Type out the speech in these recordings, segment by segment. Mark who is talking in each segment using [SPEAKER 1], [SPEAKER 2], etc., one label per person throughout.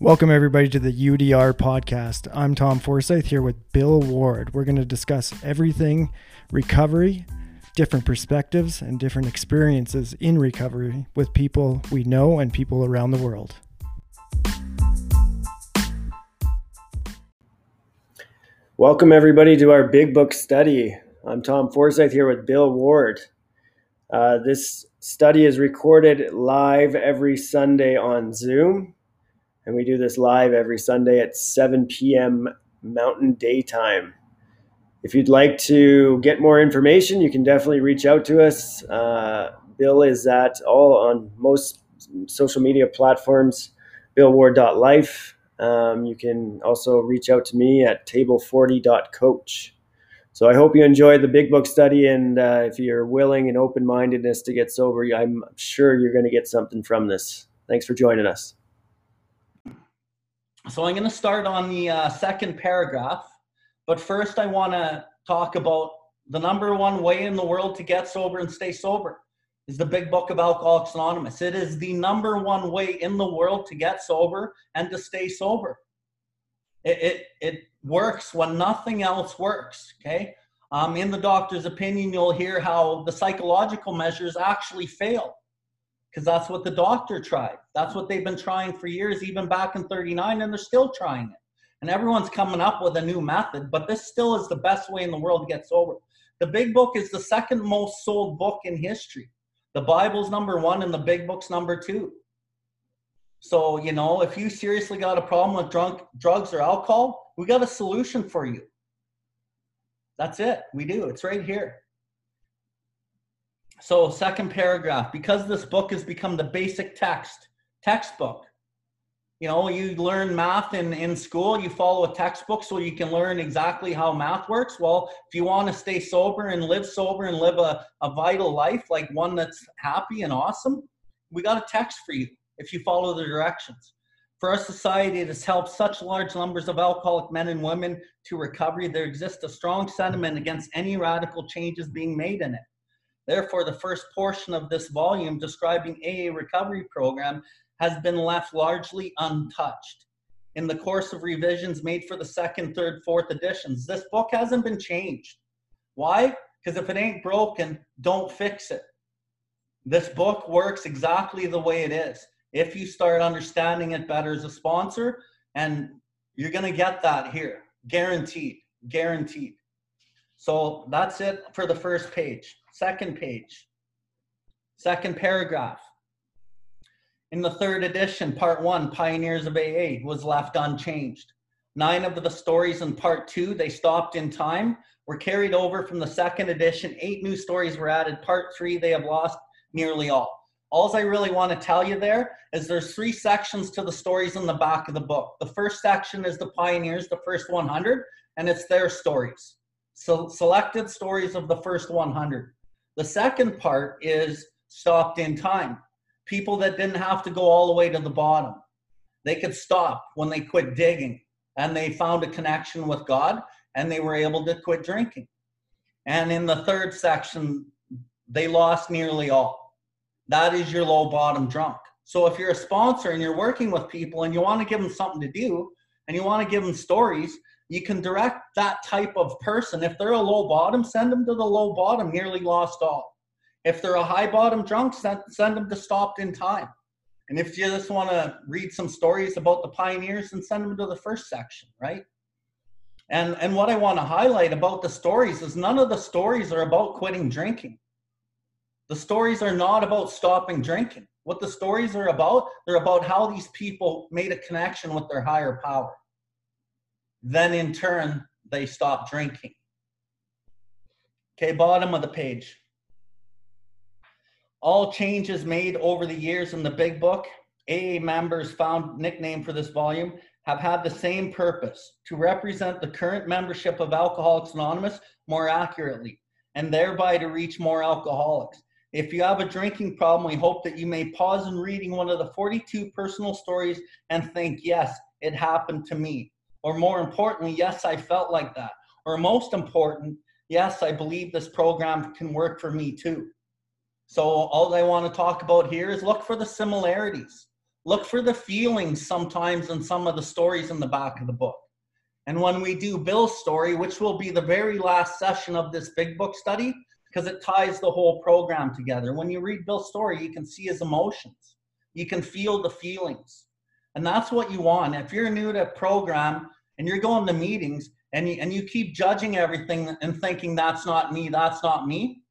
[SPEAKER 1] Welcome, everybody, to the UDR podcast. I'm Tom Forsyth here with Bill Ward. We're going to discuss everything recovery, different perspectives, and different experiences in recovery with people we know and people around the world. Welcome, everybody, to our Big Book study. I'm Tom Forsyth here with Bill Ward. Uh, this study is recorded live every Sunday on Zoom and we do this live every Sunday at 7 p.m. Mountain Daytime. If you'd like to get more information, you can definitely reach out to us. Uh, Bill is at all on most social media platforms, billward.life. Um, you can also reach out to me at table40.coach. So I hope you enjoyed the Big Book study, and uh, if you're willing and open mindedness to get sober, I'm sure you're going to get something from this. Thanks for joining us.
[SPEAKER 2] So I'm going to start on the uh, second paragraph, but first I want to talk about the number one way in the world to get sober and stay sober is the big book of Alcoholics Anonymous. It is the number one way in the world to get sober and to stay sober. It, it, it works when nothing else works, okay? Um, in the doctor's opinion, you'll hear how the psychological measures actually fail because that's what the doctor tried. That's what they've been trying for years, even back in 39, and they're still trying it. And everyone's coming up with a new method, but this still is the best way in the world to get sober. The big book is the second most sold book in history. The Bible's number one and the big book's number two. So, you know, if you seriously got a problem with drunk drugs or alcohol, we got a solution for you. That's it. We do. It's right here. So, second paragraph, because this book has become the basic text, textbook. You know, you learn math in, in school, you follow a textbook so you can learn exactly how math works. Well, if you want to stay sober and live sober and live a, a vital life, like one that's happy and awesome, we got a text for you if you follow the directions. For our society, it has helped such large numbers of alcoholic men and women to recovery. There exists a strong sentiment against any radical changes being made in it. Therefore, the first portion of this volume describing AA recovery program has been left largely untouched. In the course of revisions made for the second, third, fourth editions, this book hasn't been changed. Why? Because if it ain't broken, don't fix it. This book works exactly the way it is. If you start understanding it better as a sponsor, and you're going to get that here, guaranteed, guaranteed. So that's it for the first page. Second page. Second paragraph. In the third edition, part one, Pioneers of AA, was left unchanged. Nine of the stories in part two, they stopped in time, were carried over from the second edition. Eight new stories were added. Part three, they have lost nearly all. All I really want to tell you there is there's three sections to the stories in the back of the book. The first section is the pioneers, the first 100, and it's their stories. So selected stories of the first 100. The second part is stopped in time. People that didn't have to go all the way to the bottom. They could stop when they quit digging and they found a connection with God and they were able to quit drinking. And in the third section, they lost nearly all. That is your low bottom drunk. So if you're a sponsor and you're working with people and you want to give them something to do and you want to give them stories, you can direct that type of person. If they're a low bottom, send them to the low bottom, nearly lost all. If they're a high bottom drunk, send, send them to stopped in time. And if you just want to read some stories about the pioneers, then send them to the first section, right? And, and what I want to highlight about the stories is none of the stories are about quitting drinking. The stories are not about stopping drinking. What the stories are about, they're about how these people made a connection with their higher power then in turn they stop drinking. Okay, bottom of the page. All changes made over the years in the big book, AA members found nickname for this volume, have had the same purpose to represent the current membership of Alcoholics Anonymous more accurately and thereby to reach more alcoholics. If you have a drinking problem, we hope that you may pause in reading one of the 42 personal stories and think, yes, it happened to me. Or more importantly, yes, I felt like that. Or most important, yes, I believe this program can work for me too. So all I want to talk about here is look for the similarities. Look for the feelings sometimes in some of the stories in the back of the book. And when we do Bill's story, which will be the very last session of this big book study, because it ties the whole program together. When you read Bill's story, you can see his emotions, you can feel the feelings. And that's what you want. If you're new to a program and you're going to meetings and you, and you keep judging everything and thinking that's not me, that's not me,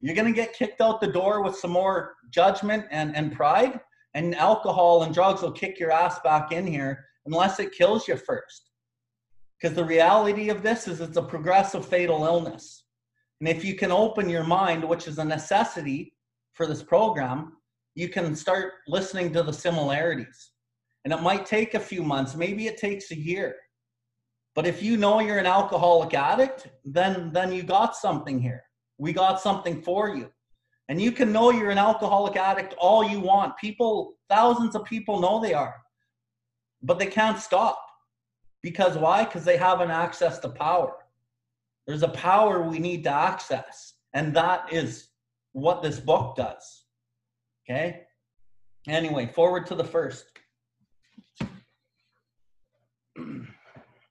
[SPEAKER 2] you're going to get kicked out the door with some more judgment and, and pride. And alcohol and drugs will kick your ass back in here unless it kills you first. Because the reality of this is it's a progressive fatal illness. And if you can open your mind, which is a necessity for this program, you can start listening to the similarities. And it might take a few months, maybe it takes a year. But if you know you're an alcoholic addict, then then you got something here. We got something for you. And you can know you're an alcoholic addict all you want. People, thousands of people know they are. But they can't stop. Because why? Because they haven't access to power. There's a power we need to access. And that is what this book does. Okay? Anyway, forward to the first.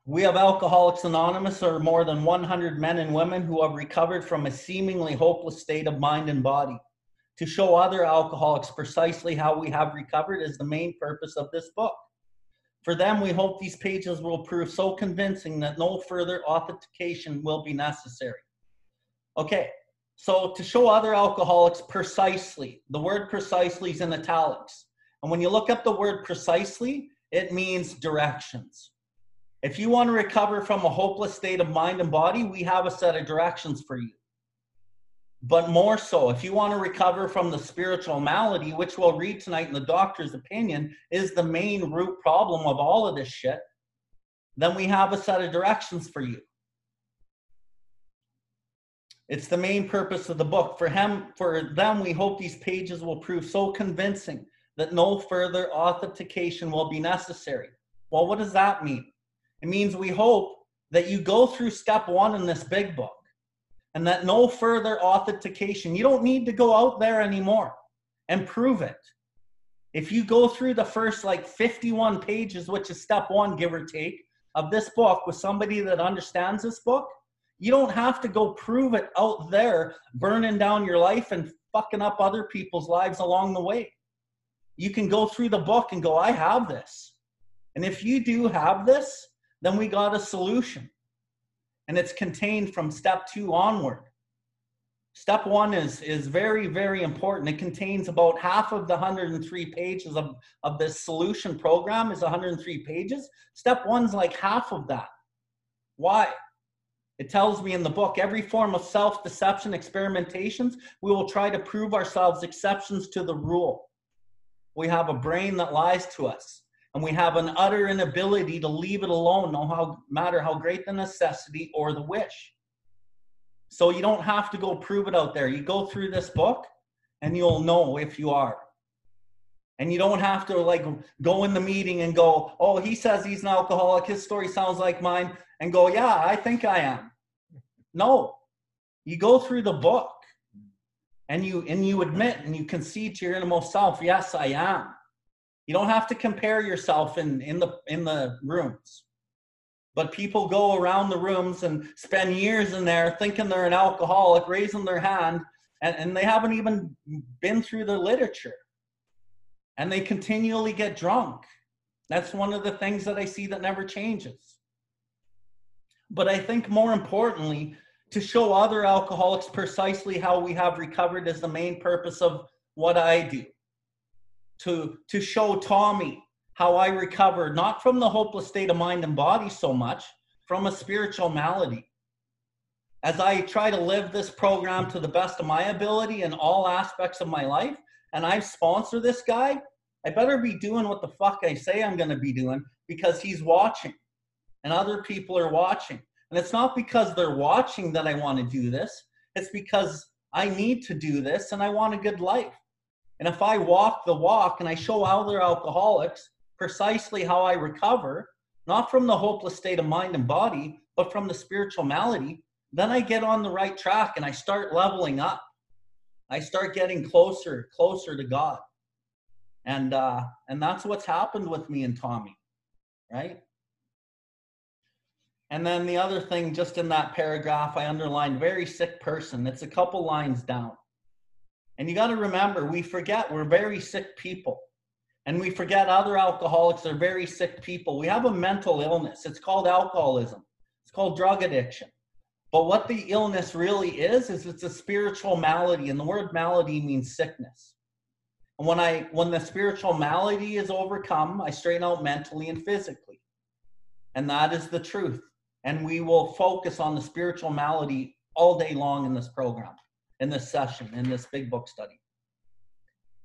[SPEAKER 2] We have Alcoholics Anonymous are more than 100 men and women who have recovered from a seemingly hopeless state of mind and body. To show other alcoholics precisely how we have recovered is the main purpose of this book. For them, we hope these pages will prove so convincing that no further authentication will be necessary. Okay, so to show other alcoholics precisely, the word precisely is in italics. And when you look up the word precisely, it means directions. If you want to recover from a hopeless state of mind and body, we have a set of directions for you. But more so, if you want to recover from the spiritual malady, which we'll read tonight in the doctor's opinion, is the main root problem of all of this shit, then we have a set of directions for you. It's the main purpose of the book. For him, for them, we hope these pages will prove so convincing that no further authentication will be necessary. Well, what does that mean? It means we hope that you go through step one in this big book and that no further authentication, you don't need to go out there anymore and prove it. If you go through the first like 51 pages, which is step one, give or take, of this book with somebody that understands this book, you don't have to go prove it out there, burning down your life and fucking up other people's lives along the way. You can go through the book and go, I have this. And if you do have this, then we got a solution and it's contained from step two onward. Step one is, is very, very important. It contains about half of the 103 pages of, of this solution program is 103 pages. Step one's like half of that. Why? It tells me in the book, every form of self-deception experimentations, we will try to prove ourselves exceptions to the rule. We have a brain that lies to us and we have an utter inability to leave it alone no how, matter how great the necessity or the wish. So you don't have to go prove it out there. You go through this book and you'll know if you are. And you don't have to like go in the meeting and go oh he says he's an alcoholic. His story sounds like mine and go yeah i think i am. No. You go through the book and you and you admit and you concede to your innermost self yes i am you don't have to compare yourself in, in the in the rooms. But people go around the rooms and spend years in there thinking they're an alcoholic, raising their hand, and, and they haven't even been through the literature. And they continually get drunk. That's one of the things that I see that never changes. But I think more importantly, to show other alcoholics precisely how we have recovered is the main purpose of what I do to to show Tommy how I recovered not from the hopeless state of mind and body so much, from a spiritual malady. As I try to live this program to the best of my ability in all aspects of my life, and I sponsor this guy, I better be doing what the fuck I say I'm going to be doing because he's watching and other people are watching. And it's not because they're watching that I want to do this, it's because I need to do this and I want a good life. And if I walk the walk and I show other alcoholics precisely how I recover, not from the hopeless state of mind and body, but from the spiritual malady, then I get on the right track and I start leveling up. I start getting closer, closer to God. And uh, and that's what's happened with me and Tommy, right? And then the other thing, just in that paragraph, I underlined very sick person. It's a couple lines down. And you got to remember, we forget we're very sick people. And we forget other alcoholics are very sick people. We have a mental illness. It's called alcoholism, it's called drug addiction. But what the illness really is, is it's a spiritual malady. And the word malady means sickness. And when I when the spiritual malady is overcome, I straighten out mentally and physically. And that is the truth. And we will focus on the spiritual malady all day long in this program, in this session, in this big book study.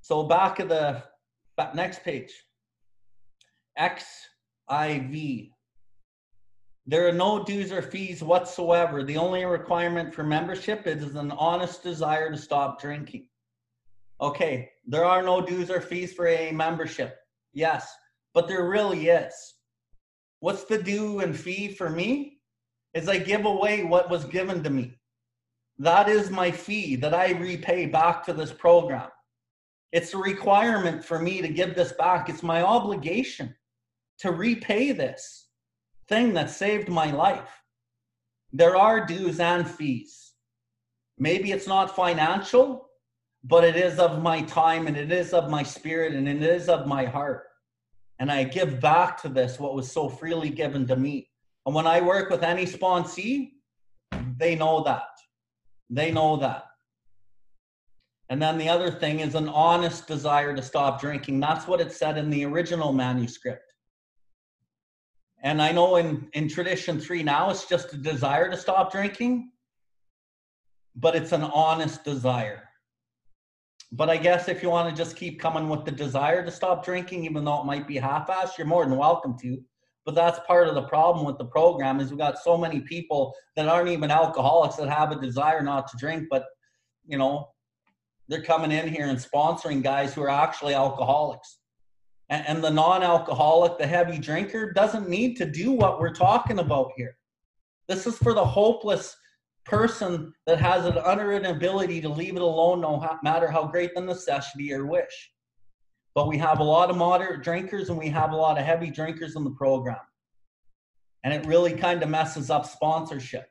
[SPEAKER 2] So back of the back, next page. XIV. There are no dues or fees whatsoever. The only requirement for membership is an honest desire to stop drinking. Okay, there are no dues or fees for a membership. Yes, but there really is. What's the due and fee for me? Is I give away what was given to me. That is my fee that I repay back to this program. It's a requirement for me to give this back. It's my obligation to repay this thing that saved my life. There are dues and fees. Maybe it's not financial, but it is of my time and it is of my spirit and it is of my heart and I give back to this what was so freely given to me. And when I work with any sponsee, they know that. They know that. And then the other thing is an honest desire to stop drinking. That's what it said in the original manuscript. And I know in, in tradition three now, it's just a desire to stop drinking, but it's an honest desire. But I guess if you want to just keep coming with the desire to stop drinking, even though it might be half-assed, you're more than welcome to. But that's part of the problem with the program is we got so many people that aren't even alcoholics that have a desire not to drink, but you know, they're coming in here and sponsoring guys who are actually alcoholics. And, and the non-alcoholic, the heavy drinker, doesn't need to do what we're talking about here. This is for the hopeless person that has an utter inability to leave it alone, no matter how great the necessity or wish. But we have a lot of moderate drinkers and we have a lot of heavy drinkers in the program. And it really kind of messes up sponsorship.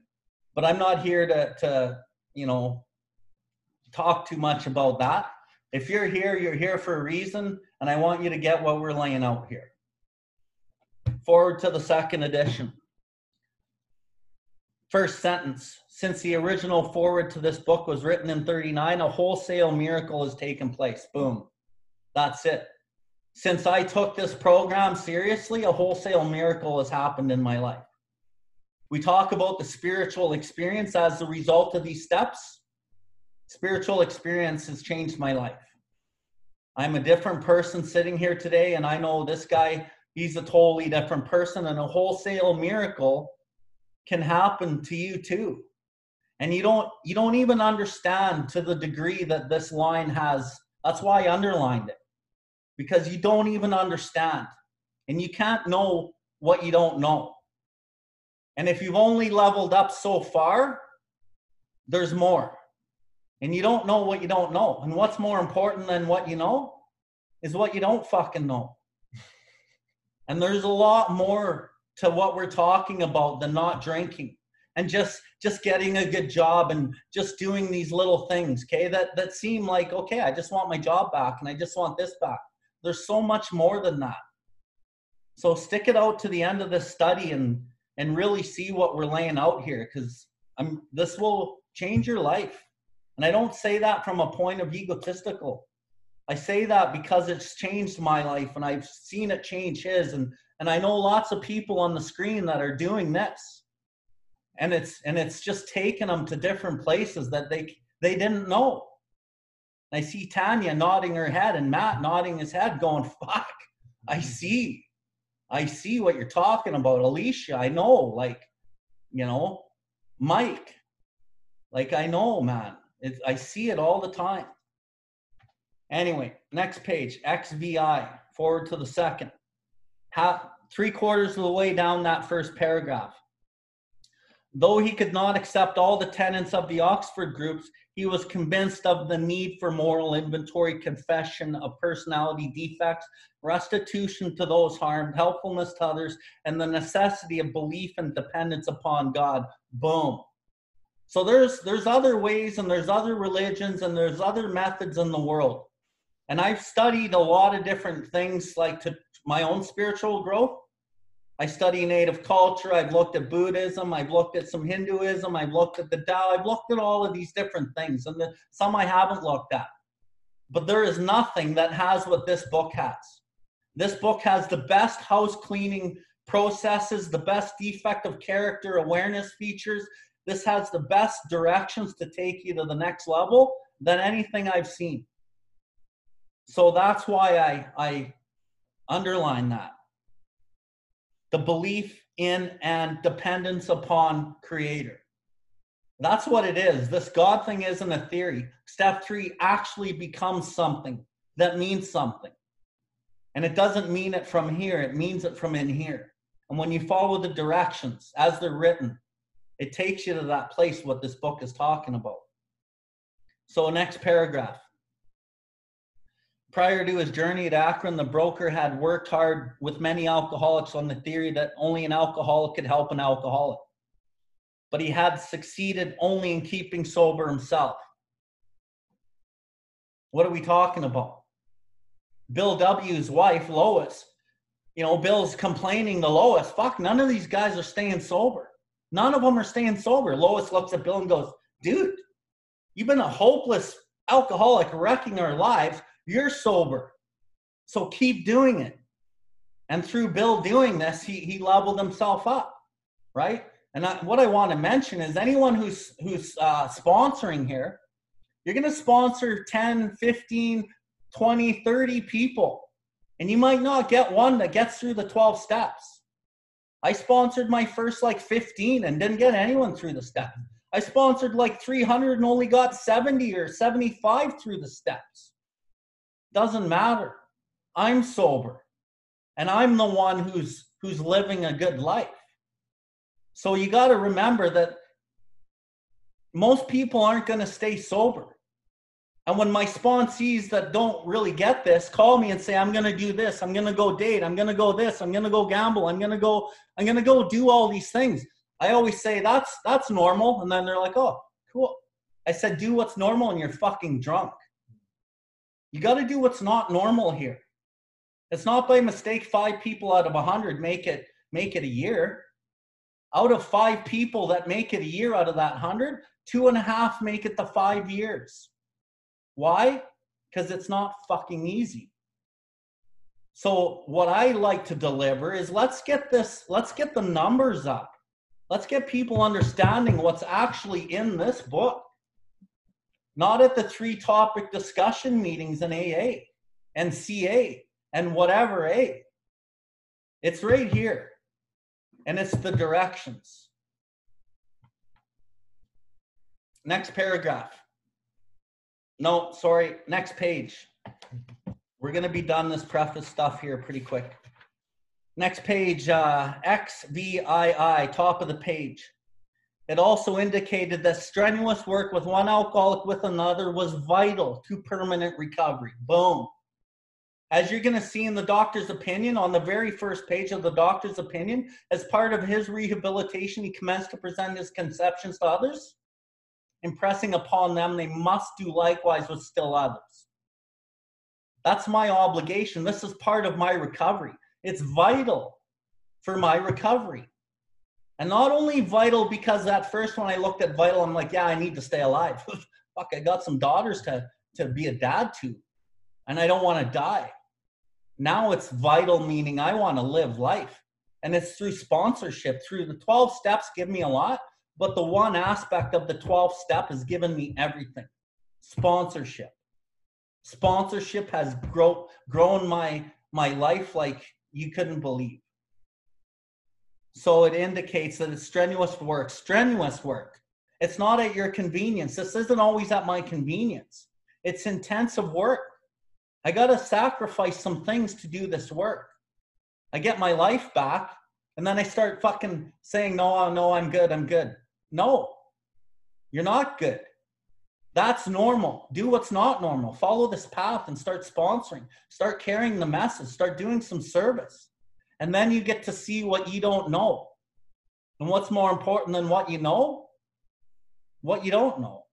[SPEAKER 2] But I'm not here to, to you know, talk too much about that. If you're here, you're here for a reason, and I want you to get what we're laying out here. Forward to the second edition. First sentence Since the original forward to this book was written in 39, a wholesale miracle has taken place. Boom. That's it. Since I took this program seriously, a wholesale miracle has happened in my life. We talk about the spiritual experience as the result of these steps. Spiritual experience has changed my life. I'm a different person sitting here today, and I know this guy, he's a totally different person, and a wholesale miracle can happen to you too and you don't you don't even understand to the degree that this line has that's why i underlined it because you don't even understand. And you can't know what you don't know. And if you've only leveled up so far there's more. And you don't know what you don't know. And what's more important than what you know is what you don't fucking know. And there's a lot more to what we're talking about than not drinking and just just getting a good job and just doing these little things okay? That that seem like okay i just want my job back and i just want this back there's so much more than that so stick it out to the end of this study and and really see what we're laying out here because i'm this will change your life and i don't say that from a point of egotistical i say that because it's changed my life and i've seen it change his and and I know lots of people on the screen that are doing this. And it's and it's just taken them to different places that they they didn't know. I see Tanya nodding her head and Matt nodding his head, going, fuck, I mm-hmm. see. I see what you're talking about. Alicia, I know, like, you know, Mike, like I know, man. It's, I see it all the time. Anyway, next page, XVI, forward to the second half, three quarters of the way down that first paragraph. Though he could not accept all the tenets of the Oxford groups, he was convinced of the need for moral inventory, confession of personality defects, restitution to those harmed, helpfulness to others, and the necessity of belief and dependence upon God. Boom. So there's there's other ways and there's other religions and there's other methods in the world. And I've studied a lot of different things like to my own spiritual growth. I study native culture. I've looked at Buddhism. I've looked at some Hinduism. I've looked at the Tao. I've looked at all of these different things, and the, some I haven't looked at. But there is nothing that has what this book has. This book has the best house cleaning processes, the best defect of character awareness features. This has the best directions to take you to the next level than anything I've seen. So that's why I, I underline that the belief in and dependence upon creator. That's what it is. This god thing isn't a theory. Step three actually becomes something that means something. And it doesn't mean it from here. It means it from in here. And when you follow the directions as they're written it takes you to that place what this book is talking about. So next paragraph Prior to his journey at Akron, the broker had worked hard with many alcoholics on the theory that only an alcoholic could help an alcoholic. But he had succeeded only in keeping sober himself. What are we talking about? Bill W.'s wife, Lois, you know, Bill's complaining to Lois, fuck, none of these guys are staying sober. None of them are staying sober. Lois looks at Bill and goes, dude, you've been a hopeless alcoholic wrecking our lives you're sober. So keep doing it. And through Bill doing this, he, he leveled himself up, right? And I, what I want to mention is anyone who's, who's uh, sponsoring here, you're going to sponsor 10, 15, 20, 30 people. And you might not get one that gets through the 12 steps. I sponsored my first like 15 and didn't get anyone through the steps. I sponsored like 300 and only got 70 or 75 through the steps. Doesn't matter. I'm sober. And I'm the one who's who's living a good life. So you got to remember that most people aren't going to stay sober. And when my sponsees that don't really get this call me and say, I'm going to do this, I'm going to go date, I'm going to go this, I'm going to go gamble, I'm going to go, I'm going to go do all these things. I always say that's, that's normal. And then they're like, oh, cool. I said, do what's normal and you're fucking drunk. You got to do what's not normal here. It's not by mistake five people out of a hundred make it make it a year. Out of five people that make it a year out of that hundred, two and a half make it the five years. Why? Because it's not fucking easy. So what I like to deliver is let's get this, let's get the numbers up. Let's get people understanding what's actually in this book not at the three topic discussion meetings in AA and CA and whatever A. It's right here. And it's the directions. Next paragraph. No, sorry, next page. We're going to be done this preface stuff here pretty quick. Next page, uh, XVII, top of the page. It also indicated that strenuous work with one alcoholic with another was vital to permanent recovery. Boom. As you're going to see in the doctor's opinion, on the very first page of the doctor's opinion, as part of his rehabilitation, he commenced to present his conceptions to others, impressing upon them they must do likewise with still others. That's my obligation. This is part of my recovery. It's vital for my recovery. And not only vital because that first one I looked at vital, I'm like, yeah, I need to stay alive. Fuck, I got some daughters to, to be a dad to, and I don't want to die. Now it's vital, meaning I want to live life. And it's through sponsorship, through the 12 steps give me a lot, but the one aspect of the 12 step has given me everything sponsorship. Sponsorship has grow, grown my, my life like you couldn't believe. So it indicates that it's strenuous work, strenuous work. It's not at your convenience. This isn't always at my convenience. It's intensive work. I got to sacrifice some things to do this work. I get my life back and then I start fucking saying, no, uh, no, I'm good, I'm good. No, you're not good. That's normal. Do what's not normal. Follow this path and start sponsoring. Start carrying the message. Start doing some service. And then you get to see what you don't know. And what's more important than what you know? What you don't know.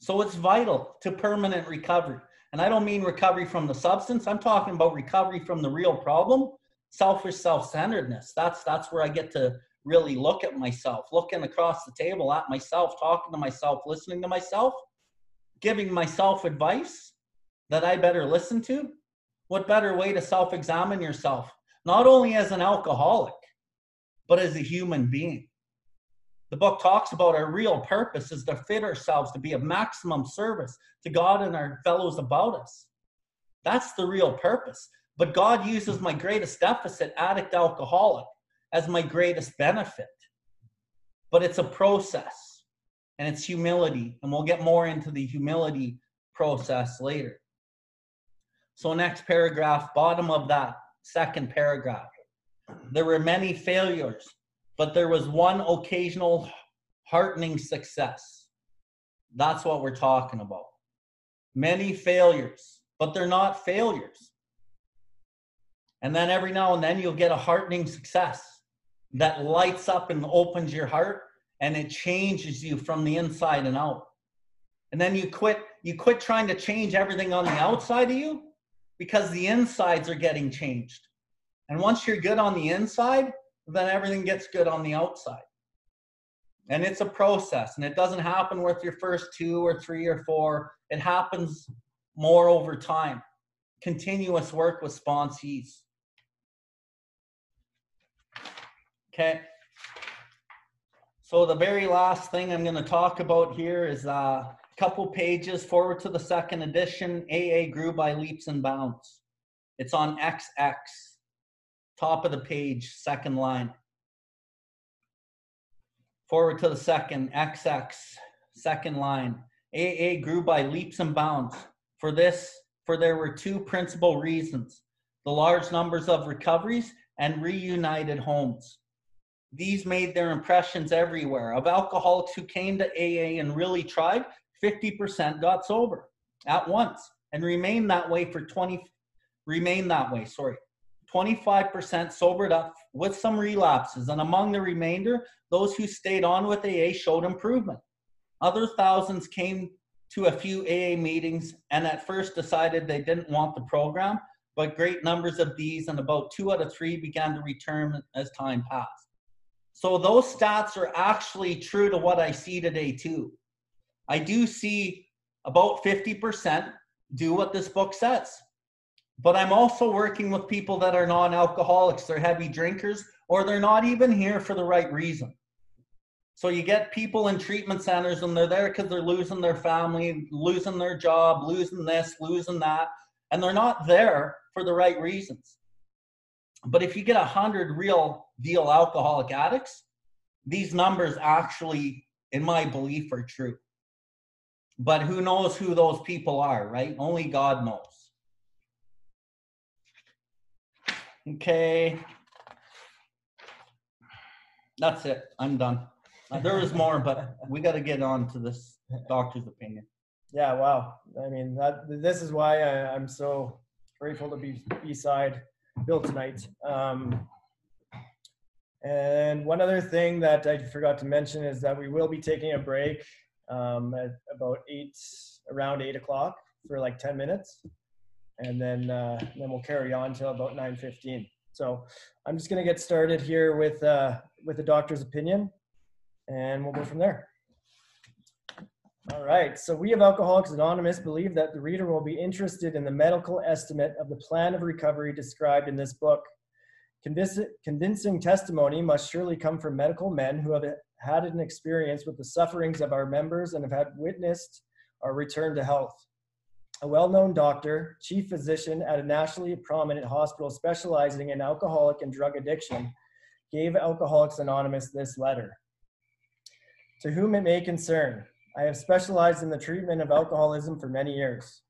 [SPEAKER 2] So it's vital to permanent recovery. And I don't mean recovery from the substance. I'm talking about recovery from the real problem, selfish self-centeredness. That's that's where I get to really look at myself, looking across the table at myself, talking to myself, listening to myself, giving myself advice that I better listen to. What better way to self examine yourself, not only as an alcoholic, but as a human being? The book talks about our real purpose is to fit ourselves to be of maximum service to God and our fellows about us. That's the real purpose. But God uses my greatest deficit, addict, alcoholic, as my greatest benefit. But it's a process and it's humility. And we'll get more into the humility process later. So, next paragraph, bottom of that second paragraph. There were many failures, but there was one occasional heartening success. That's what we're talking about. Many failures, but they're not failures. And then every now and then you'll get a heartening success that lights up and opens your heart and it changes you from the inside and out. And then you quit you quit trying to change everything on the outside of you because the insides are getting changed. And once you're good on the inside, then everything gets good on the outside. And it's a process and it doesn't happen with your first two or three or four. It happens more over time. Continuous work with sponsees. Okay. So the very last thing I'm going to talk about here is uh, couple pages forward to the second edition. AA grew by leaps and bounds. It's on XX, top of the page, second line. Forward to the second, XX, second line. AA grew by leaps and bounds. For this, for there were two principal reasons the large numbers of recoveries and reunited homes. These made their impressions everywhere. Of alcoholics who came to AA and really tried, 50% got sober at once and remained that way for 20 remained that way, sorry. 25% sobered up with some relapses, and among the remainder, those who stayed on with AA showed improvement. Other thousands came to a few AA meetings and at first decided they didn't want the program, but great numbers of these and about two out of three began to return as time passed. So those stats are actually true to what I see today too. I do see about 50% do what this book says. But I'm also working with people that are non alcoholics, they're heavy drinkers, or they're not even here for the right reason. So you get people in treatment centers and they're there because they're losing their family, losing their job, losing this, losing that, and they're not there for the right reasons. But if you get a hundred real deal alcoholic addicts, these numbers actually, in my belief, are true. But who knows who those people are, right? Only God knows. Okay. That's it. I'm done. Uh, there is more, but we got to get on to this doctor's opinion.
[SPEAKER 1] Yeah, wow. I mean, that, this is why I, am so grateful to be beside Bill tonight. Um, and one other thing that I forgot to mention is that we will be taking a break um, at about eight, around eight o'clock for like 10 minutes. And then, uh, then we'll carry on till about 9.15. So I'm just gonna get started here with, uh, with the doctor's opinion and we'll go from there. All right, so we of Alcoholics Anonymous believe that the reader will be interested in the medical estimate of the plan of recovery described in this book Convincing testimony must surely come from medical men who have had an experience with the sufferings of our members and have had witnessed our return to health. A well known doctor, chief physician at a nationally prominent hospital specializing in alcoholic and drug addiction, gave Alcoholics Anonymous this letter. To whom it may concern, I have specialized in the treatment of alcoholism for many years.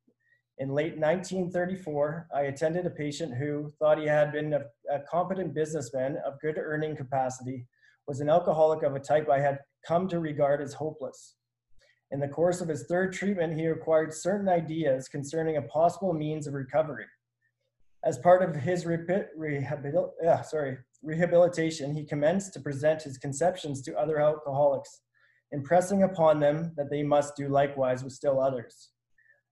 [SPEAKER 1] In late 1934, I attended a patient who thought he had been a, a competent businessman of good earning capacity was an alcoholic of a type I had come to regard as hopeless. In the course of his third treatment, he acquired certain ideas concerning a possible means of recovery. As part of his rehabil- yeah, sorry, rehabilitation, he commenced to present his conceptions to other alcoholics, impressing upon them that they must do likewise with still others.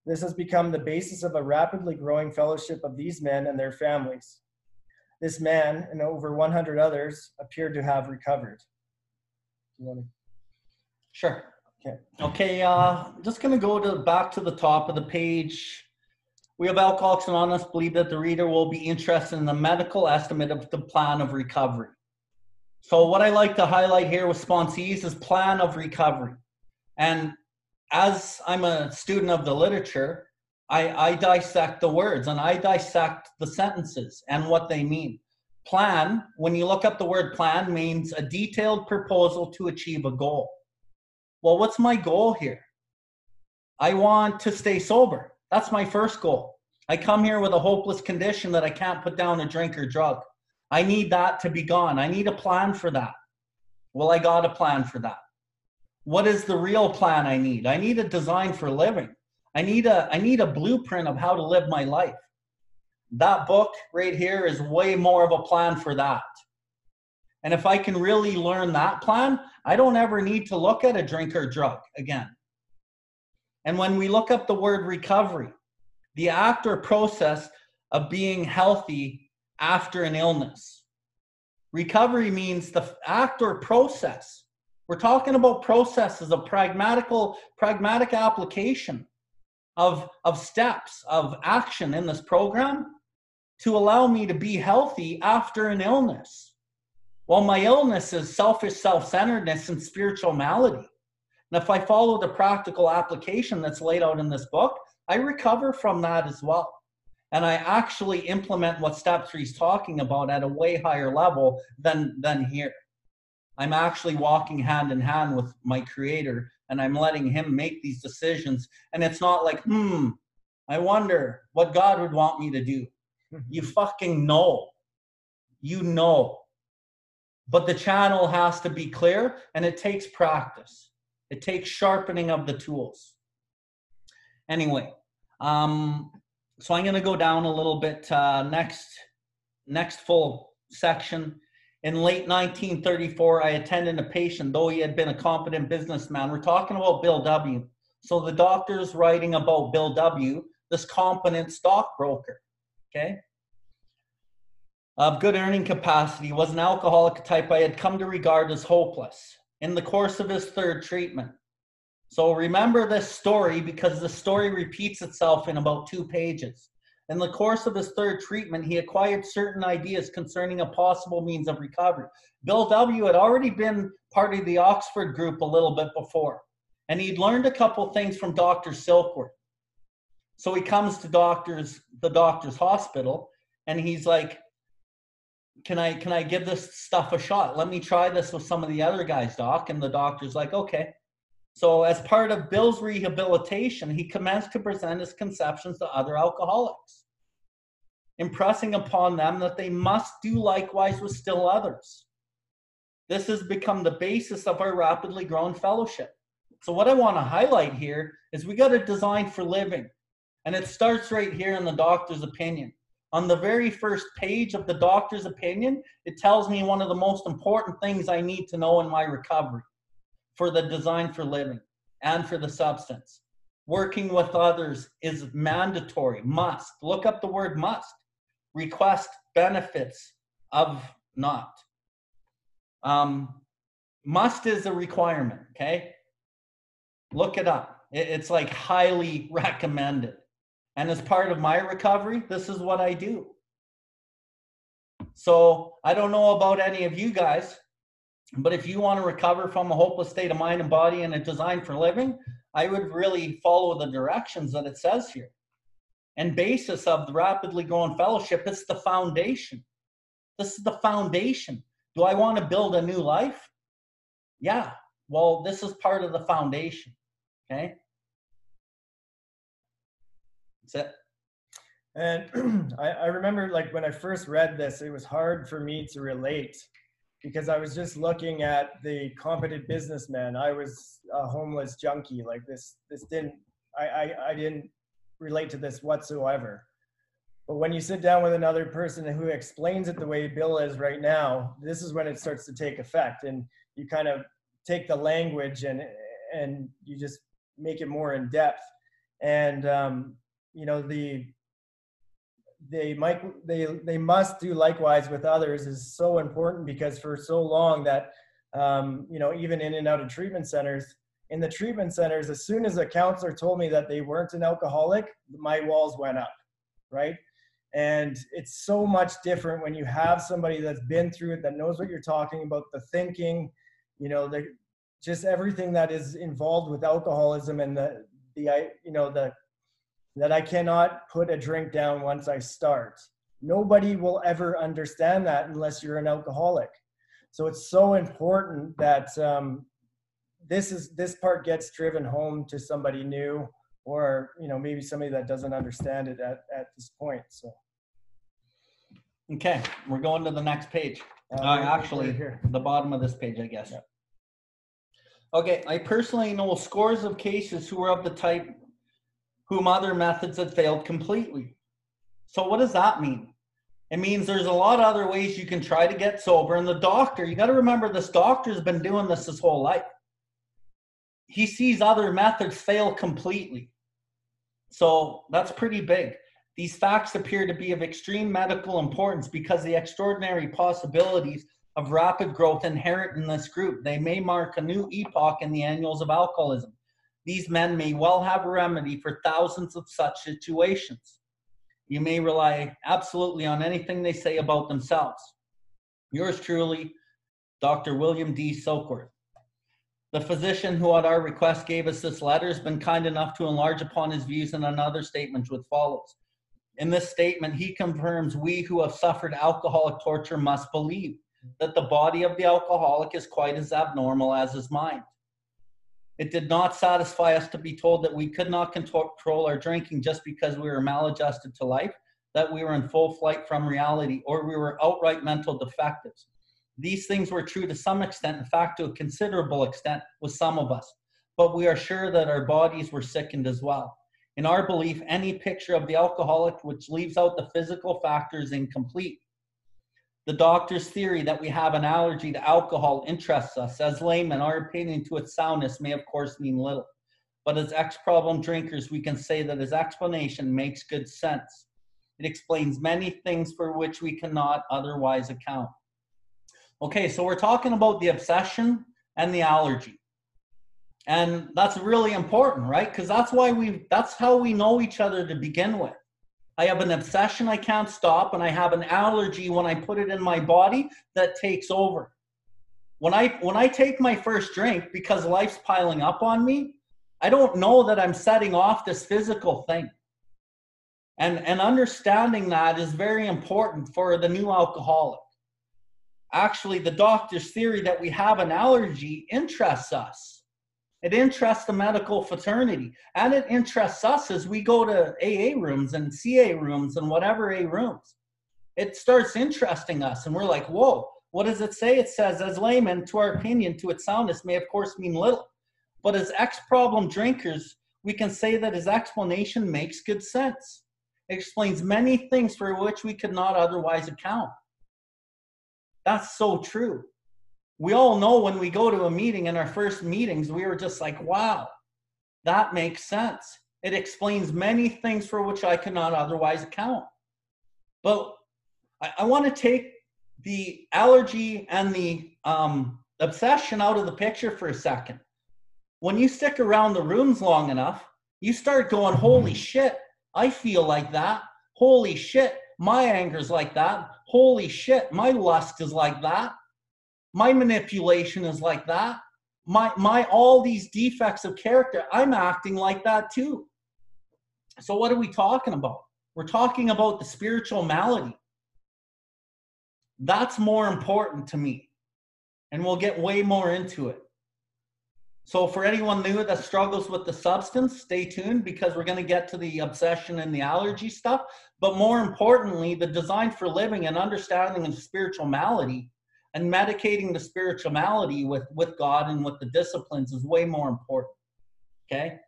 [SPEAKER 1] This has become the basis of a rapidly growing fellowship of these men and their families. This man and over 100 others appeared to have recovered.
[SPEAKER 2] Sure. Okay. Okay. Uh, just going to go to back to the top of the page. We have Alcoholics Anonymous believe that the reader will be interested in the medical estimate of the plan of recovery. So what I like to highlight here with sponsees is plan of recovery. And as I'm a student of the literature, I, I dissect the words and I dissect the sentences and what they mean. Plan, when you look up the word plan, means a detailed proposal to achieve a goal. Well, what's my goal here? I want to stay sober. That's my first goal. I come here with a hopeless condition that I can't put down a drink or drug. I need that to be gone. I need a plan for that. Well, I got a plan for that. What is the real plan I need? I need a design for living. I need a I need a blueprint of how to live my life. That book right here is way more of a plan for that. And if I can really learn that plan, I don't ever need to look at a drink or drug again. And when we look up the word recovery, the act or process of being healthy after an illness. Recovery means the act or process. We're talking about processes a pragmatical, pragmatic application of, of steps of action in this program to allow me to be healthy after an illness. Well, my illness is selfish self centeredness and spiritual malady. And if I follow the practical application that's laid out in this book, I recover from that as well. And I actually implement what step three is talking about at a way higher level than, than here. I'm actually walking hand in hand with my creator and I'm letting him make these decisions. And it's not like, hmm, I wonder what God would want me to do. you fucking know. You know. But the channel has to be clear and it takes practice. It takes sharpening of the tools. Anyway, um, so I'm going to go down a little bit. Uh, next, next full section. In late 1934, I attended a patient, though he had been a competent businessman. We're talking about Bill W. So the doctor's writing about Bill W., this competent stockbroker. Okay. Of good earning capacity, was an alcoholic type I had come to regard as hopeless. In the course of his third treatment, so remember this story because the story repeats itself in about two pages. In the course of his third treatment, he acquired certain ideas concerning a possible means of recovery. Bill W. had already been part of the Oxford group a little bit before, and he'd learned a couple things from Dr. Silkworth. So he comes to doctors, the doctor's hospital, and he's like, "Can I can I give this stuff a shot? Let me try this with some of the other guys, doc." And the doctor's like, "Okay." So, as part of Bill's rehabilitation, he commenced to present his conceptions to other alcoholics, impressing upon them that they must do likewise with still others. This has become the basis of our rapidly growing fellowship. So, what I want to highlight here is we got a design for living, and it starts right here in the doctor's opinion. On the very first page of the doctor's opinion, it tells me one of the most important things I need to know in my recovery for the design for living and for the substance. Working with others is mandatory, must. Look up the word must. Request benefits of not. Um, must is a requirement, okay? Look it up. It's like highly recommended. And as part of my recovery, this is what I do. So I don't know about any of you guys, but if you want to recover from a hopeless state of mind and body and a design for living, I would really follow the directions that it says here. And basis of the rapidly growing fellowship, it's the foundation. This is the foundation. Do I want to build a new life? Yeah. Well, this is part of the foundation. Okay. That's it.
[SPEAKER 1] And I, I remember like when I first read this, it was hard for me to relate because I was just looking at the competent businessman. I was a homeless junkie. Like this, this didn't, I, I, I didn't relate to this whatsoever. But when you sit down with another person who explains it the way Bill is right now, this is when it starts to take effect. And you kind of take the language and and you just make it more in depth. And um, you know the they might they they must do likewise with others is so important because for so long that um, you know even in and out of treatment centers in the treatment centers as soon as a counselor told me that they weren't an alcoholic my walls went up right? And it's so much different when you have somebody that's been through it that knows what you're talking about the thinking you know the just everything that is involved with alcoholism and the the you know the that I cannot put a drink down once I start. Nobody will ever understand that unless you're an alcoholic. So it's so important that um, this is this part gets driven home to somebody new, or you know maybe somebody that doesn't understand it at, at this point. So.
[SPEAKER 2] Okay, we're going to the next page. Uh, uh, actually, here. the bottom of this page, I guess. Okay, I personally know scores of cases who are of the type whom other methods had failed completely. So, what does that mean? It means there's a lot of other ways you can try to get sober. And the doctor, you got to remember this doctor's been doing this his whole life. He sees other methods fail completely. So, that's pretty big. These facts appear to be of extreme medical importance because the extraordinary possibilities of rapid growth inherent in this group. They may mark a new epoch in the annals of alcoholism. These men may well have a remedy for thousands of such situations. You may rely absolutely on anything they say about themselves. Yours truly, Dr. William D. Silkworth. The physician who, at our request, gave us this letter has been kind enough to enlarge upon his views in another statement, which follows. In this statement, he confirms we who have suffered alcoholic torture must believe that the body of the alcoholic is quite as abnormal as his mind. It did not satisfy us to be told that we could not control our drinking just because we were maladjusted to life, that we were in full flight from reality, or we were outright mental defectives. These things were true to some extent, in fact, to a considerable extent with some of us, but we are sure that our bodies were sickened as well. In our belief, any picture of the alcoholic which leaves out the physical factor is incomplete. The doctor's theory that we have an allergy to alcohol interests us. As laymen, our opinion to its soundness may, of course, mean little. But as ex problem drinkers, we can say that his explanation makes good sense. It explains many things for which we cannot otherwise account. Okay, so we're talking about the obsession and the allergy. And that's really important, right? Because that's why we that's how we know each other to begin with. I have an obsession I can't stop, and I have an allergy when I put it in my body that takes over. When I when I take my first drink because life's piling up on me, I don't know that I'm setting off this physical thing. And and understanding that is very important for the new alcoholic. Actually, the doctor's theory that we have an allergy interests us it interests the medical fraternity and it interests us as we go to AA rooms and CA rooms and whatever A rooms. It starts interesting us and we're like, whoa, what does it say? It says, as laymen, to our opinion, to its soundness may of course mean little. But as ex problem drinkers, we can say that his explanation makes good sense. It explains many things for which we could not otherwise account. That's so true we all know when we go to a meeting in our first meetings, we were just like, wow, that makes sense. It explains many things for which I cannot otherwise account. But I, I want to take the allergy and the um, obsession out of the picture for a second. When you stick around the rooms long enough, you start going, holy shit, I feel like that. Holy shit, my anger's like that. Holy shit, my lust is like that my manipulation is like that. My my all these defects of character i'm acting like that too. So what are we talking about? We're talking about the spiritual malady. That's more important to me and we'll get way more into it. So for anyone new that struggles with the substance stay tuned because we're going to get to the obsession and the allergy stuff. But more importantly the design for living and understanding of spiritual malady And medicating the spirituality with, with God and with the disciplines is way more important. Okay?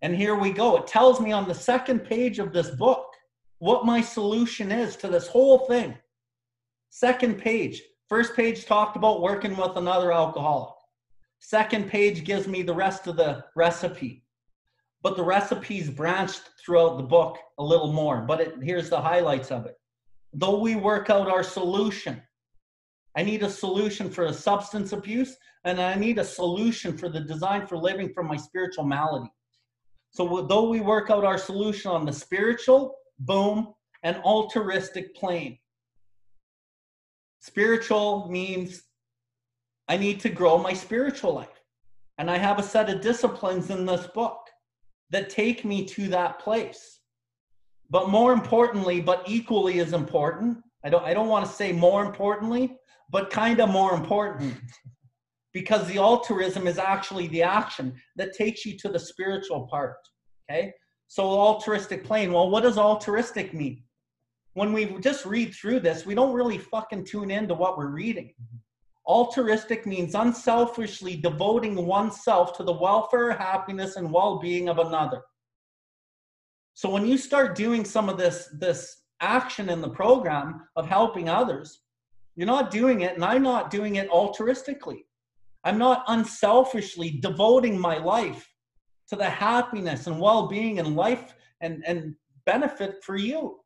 [SPEAKER 2] And here we go. It tells me on the second page of this book what my solution is to this whole thing. Second page. First page talked about working with another alcoholic. Second page gives me the rest of the recipe. But the recipe's branched throughout the book a little more. But it, here's the highlights of it. Though we work out our solution, I need a solution for the substance abuse, and I need a solution for the design for living from my spiritual malady. So, though we work out our solution on the spiritual, boom, and altruistic plane. Spiritual means I need to grow my spiritual life. And I have a set of disciplines in this book that take me to that place. But more importantly, but equally as important, I don't I don't want to say more importantly, but kind of more important. because the altruism is actually the action that takes you to the spiritual part. Okay? So altruistic plane. Well, what does altruistic mean? When we just read through this, we don't really fucking tune into what we're reading. Altruistic means unselfishly devoting oneself to the welfare, happiness, and well-being of another. So when you start doing some of this this action in the program of helping others, you're not doing it, and I'm not doing it altruistically. I'm not unselfishly devoting my life to the happiness and well-being and life and, and benefit for you.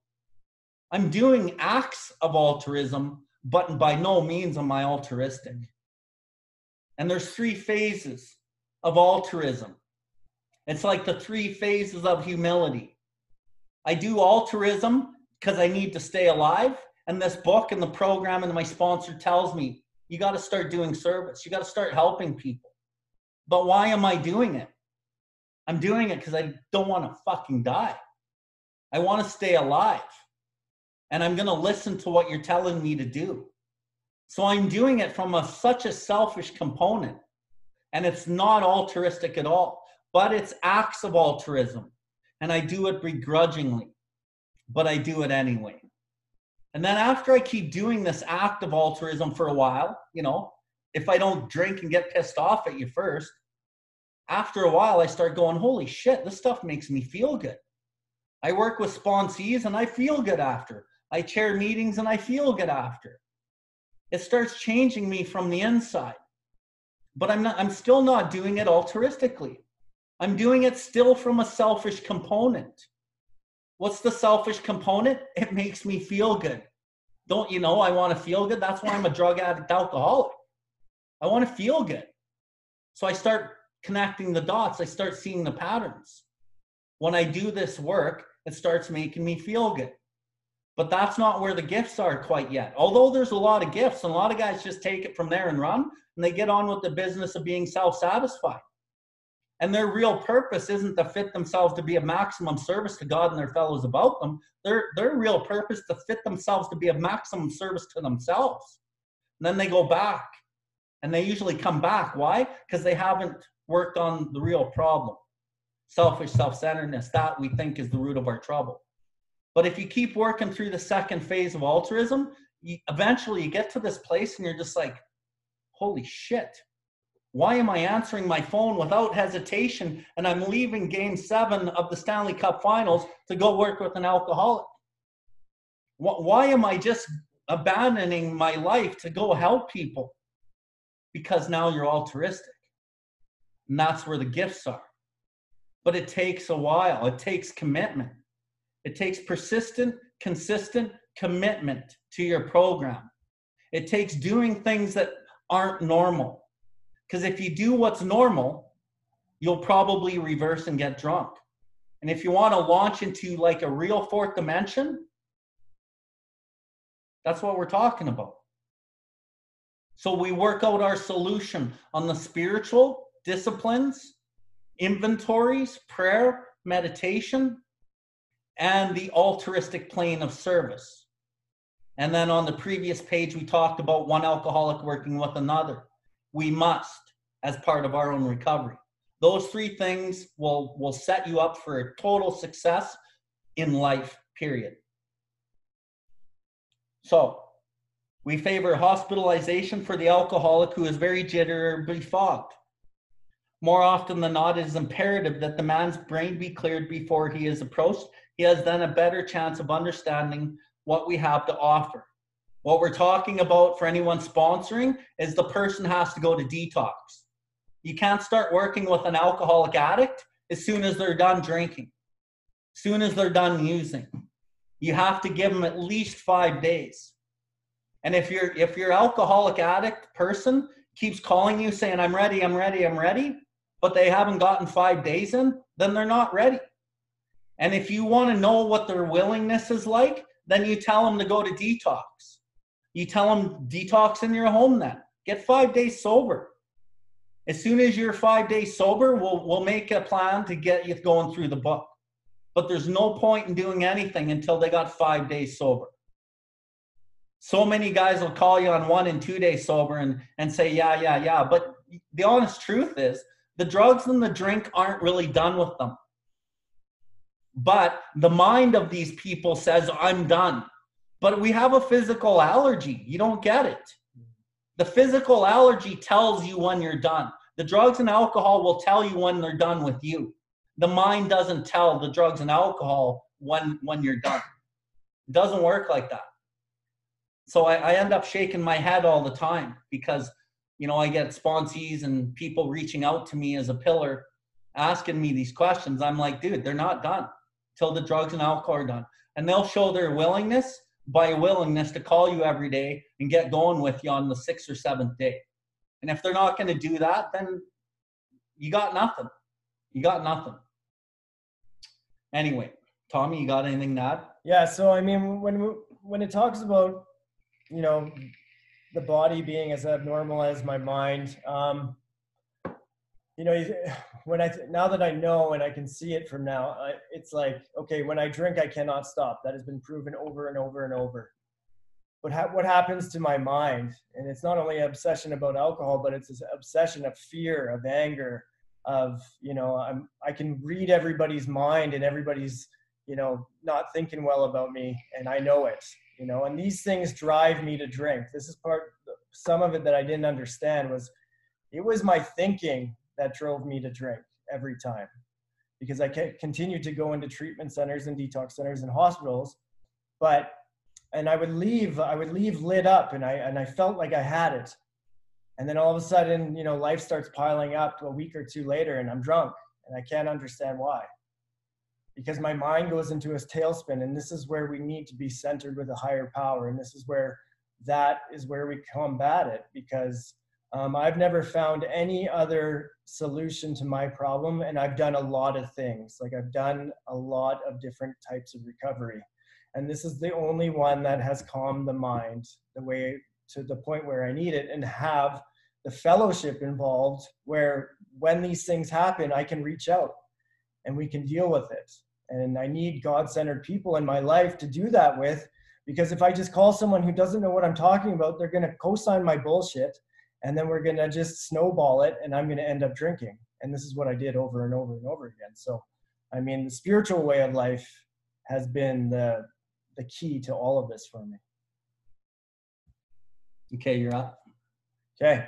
[SPEAKER 2] I'm doing acts of altruism but by no means am I altruistic. And there's three phases of altruism. It's like the three phases of humility. I do altruism because I need to stay alive. And this book and the program and my sponsor tells me you got to start doing service. You got to start helping people. But why am I doing it? I'm doing it because I don't want to fucking die. I want to stay alive and I'm going to listen to what you're telling me to do. So I'm doing it from a, such a selfish component. And it's not altruistic at all, but it's acts of altruism. And I do it begrudgingly, but I do it anyway. And then after I keep doing this act of altruism for a while, you know, if I don't drink and get pissed off at you first, after a while I start going, holy shit, this stuff makes me feel good. I work with sponsees and I feel good after. I chair meetings and I feel good after. It starts changing me from the inside. But I'm not I'm still not doing it altruistically. I'm doing it still from a selfish component. What's the selfish component? It makes me feel good. Don't you know I want to feel good? That's why I'm a drug addict alcoholic. I want to feel good. So I start connecting the dots. I start seeing the patterns. When I do this work, it starts making me feel good. But that's not where the gifts are quite yet. Although there's a lot of gifts, and a lot of guys just take it from there and run, and they get on with the business of being self satisfied. And their real purpose isn't to fit themselves to be of maximum service to God and their fellows about them. Their, their real purpose to fit themselves to be of maximum service to themselves. And then they go back. And they usually come back. Why? Because they haven't worked on the real problem. Selfish self centeredness. That we think is the root of our trouble. But if you keep working through the second phase of altruism, you, eventually you get to this place and you're just like, holy shit. Why am I answering my phone without hesitation and I'm leaving game seven of the Stanley Cup finals to go work with an alcoholic? Why am I just abandoning my life to go help people? Because now you're altruistic. And that's where the gifts are. But it takes a while, it takes commitment. It takes persistent, consistent commitment to your program. It takes doing things that aren't normal. Because if you do what's normal, you'll probably reverse and get drunk. And if you want to launch into like a real fourth dimension, that's what we're talking about. So we work out our solution on the spiritual disciplines, inventories, prayer, meditation, and the altruistic plane of service. And then on the previous page, we talked about one alcoholic working with another. We must, as part of our own recovery. Those three things will, will set you up for a total success in life, period. So, We favor hospitalization for the alcoholic who is very jittery or befogged. More often than not, it is imperative that the man's brain be cleared before he is approached. He has then a better chance of understanding what we have to offer. What we're talking about for anyone sponsoring is the person has to go to detox. You can't start working with an alcoholic addict as soon as they're done drinking, as soon as they're done using. You have to give them at least five days. And if you're if your alcoholic addict person keeps calling you saying, I'm ready, I'm ready, I'm ready, but they haven't gotten five days in, then they're not ready. And if you want to know what their willingness is like, then you tell them to go to detox. You tell them detox in your home then. Get five days sober. As soon as you're five days sober, we'll, we'll make a plan to get you going through the book. But there's no point in doing anything until they got five days sober. So many guys will call you on one and two days sober and, and say, yeah, yeah, yeah. But the honest truth is, the drugs and the drink aren't really done with them. But the mind of these people says, I'm done. But we have a physical allergy. You don't get it. The physical allergy tells you when you're done. The drugs and alcohol will tell you when they're done with you. The mind doesn't tell the drugs and alcohol when when you're done. It doesn't work like that. So I, I end up shaking my head all the time because you know, I get sponsees and people reaching out to me as a pillar asking me these questions. I'm like, dude, they're not done till the drugs and alcohol are done. And they'll show their willingness by a willingness to call you every day and get going with you on the sixth or seventh day. And if they're not going to do that, then you got nothing. You got nothing. Anyway, Tommy, you got anything to add?
[SPEAKER 1] Yeah. So I mean, when when it talks about you know the body being as abnormal as my mind. Um, you know, when I now that I know and I can see it from now, I, it's like okay, when I drink, I cannot stop. That has been proven over and over and over. But ha- what happens to my mind? And it's not only an obsession about alcohol, but it's this obsession of fear, of anger, of you know, I'm I can read everybody's mind and everybody's you know not thinking well about me, and I know it you know and these things drive me to drink this is part some of it that i didn't understand was it was my thinking that drove me to drink every time. Because i continued to go into treatment centers and detox centers and hospitals but and i would leave i would leave lit up and i and i felt like i had it. And then all of a sudden you know life starts piling up a week or two later and i'm drunk and i can't understand why. Because my mind goes into a tailspin and this is where we need to be centered with a higher power and this is where that is where we combat it because um, i've never found any other solution to my problem and i've done a lot of things like i've done a lot of different types of recovery and this is the only one that has calmed the mind the way to the point where i need it and have the fellowship involved where when these things happen i can reach out and we can deal with it and I need God centered people in my life to do that with. Because if I just call someone who doesn't know what I'm talking about, they're going to co sign my bullshit. And then we're going to just snowball it and I'm going to end up drinking. And this is what I did over and over and over again. So, I mean, the spiritual way of life has been the, the key to all of this for me.
[SPEAKER 2] Okay, you're up.
[SPEAKER 1] Okay.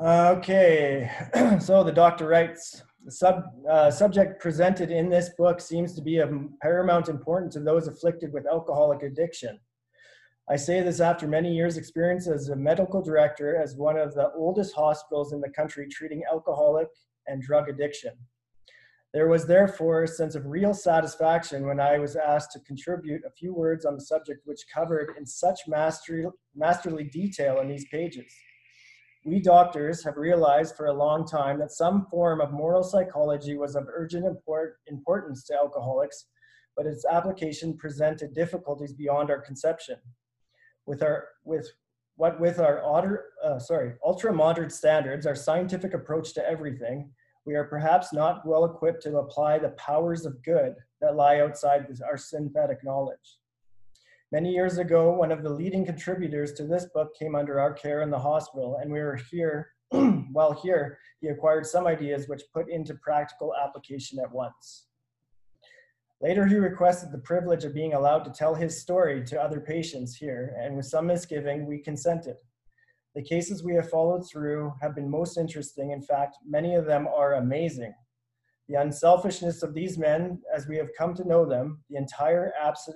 [SPEAKER 1] Okay, so the doctor writes the sub, uh, subject presented in this book seems to be of paramount importance to those afflicted with alcoholic addiction. I say this after many years' experience as a medical director as one of the oldest hospitals in the country treating alcoholic and drug addiction. There was therefore a sense of real satisfaction when I was asked to contribute a few words on the subject which covered in such mastery, masterly detail in these pages. We doctors have realized for a long time that some form of moral psychology was of urgent import, importance to alcoholics, but its application presented difficulties beyond our conception. With our with what with our otter, uh, sorry ultra modern standards, our scientific approach to everything, we are perhaps not well equipped to apply the powers of good that lie outside our synthetic knowledge. Many years ago, one of the leading contributors to this book came under our care in the hospital, and we were here. while here, he acquired some ideas which put into practical application at once. Later, he requested the privilege of being allowed to tell his story to other patients here, and with some misgiving, we consented. The cases we have followed through have been most interesting. In fact, many of them are amazing. The unselfishness of these men, as we have come to know them, the entire abs-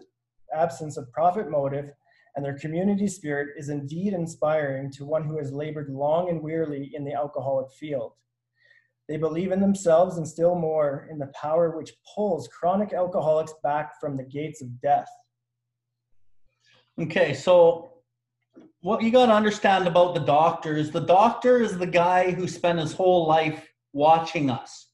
[SPEAKER 1] absence of profit motive, and their community spirit is indeed inspiring to one who has labored long and wearily in the alcoholic field. They believe in themselves and still more in the power which pulls chronic alcoholics back from the gates of death.
[SPEAKER 2] Okay, so what you got to understand about the doctor is the doctor is the guy who spent his whole life watching us.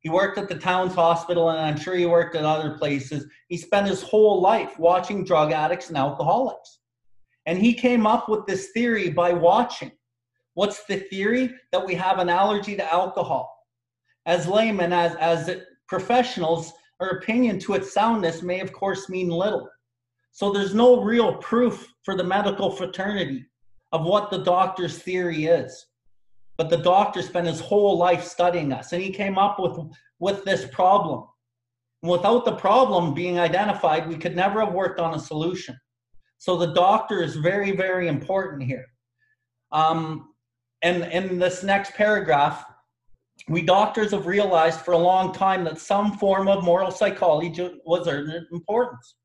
[SPEAKER 2] He worked at the Towns Hospital, and I'm sure he worked at other places. He spent his whole life watching drug addicts and alcoholics. And he came up with this theory by watching. What's the theory? That we have an allergy to alcohol. As laymen, as, as professionals, our opinion to its soundness may, of course, mean little. So there's no real proof for the medical fraternity of what the doctor's theory is. But the doctor spent his whole life studying us, and he came up with, with this problem. Without the problem being identified, we could never have worked on a solution. So the doctor is very, very important here. Um, and in this next paragraph, we doctors have realized for a long time that some form of moral psychology was of importance.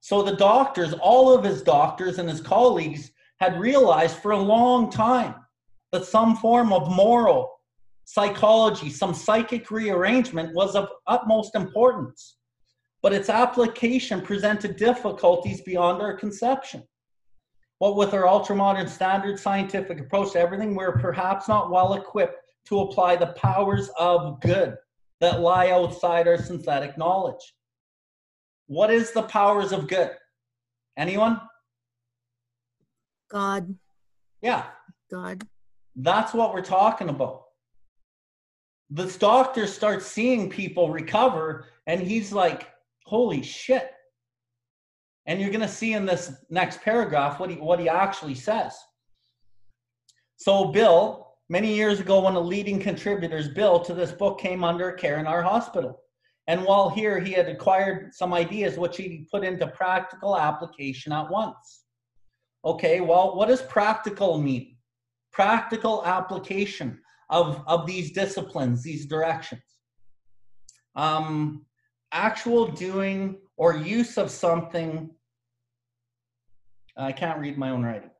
[SPEAKER 2] So the doctors, all of his doctors and his colleagues, had realized for a long time that some form of moral psychology, some psychic rearrangement was of utmost importance. But its application presented difficulties beyond our conception. What with our ultramodern standard scientific approach to everything, we're perhaps not well equipped to apply the powers of good that lie outside our synthetic knowledge. What is the powers of good? Anyone?
[SPEAKER 3] God.
[SPEAKER 2] Yeah.
[SPEAKER 3] God.
[SPEAKER 2] That's what we're talking about. This doctor starts seeing people recover, and he's like, holy shit. And you're going to see in this next paragraph what he, what he actually says. So, Bill, Many years ago, one of the leading contributors, Bill, to this book came under care in our hospital. And while here, he had acquired some ideas which he put into practical application at once. Okay, well, what does practical mean? Practical application of, of these disciplines, these directions. Um, actual doing or use of something. I can't read my own writing.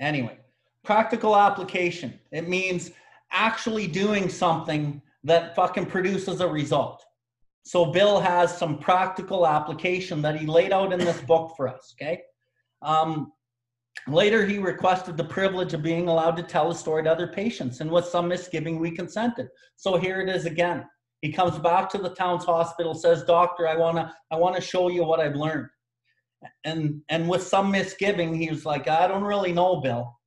[SPEAKER 2] Anyway, practical application. It means actually doing something that fucking produces a result. So Bill has some practical application that he laid out in this book for us. Okay. Um, later, he requested the privilege of being allowed to tell a story to other patients, and with some misgiving, we consented. So here it is again. He comes back to the Towns Hospital, says, "Doctor, I wanna, I wanna show you what I've learned." And and with some misgiving, he was like, I don't really know, Bill,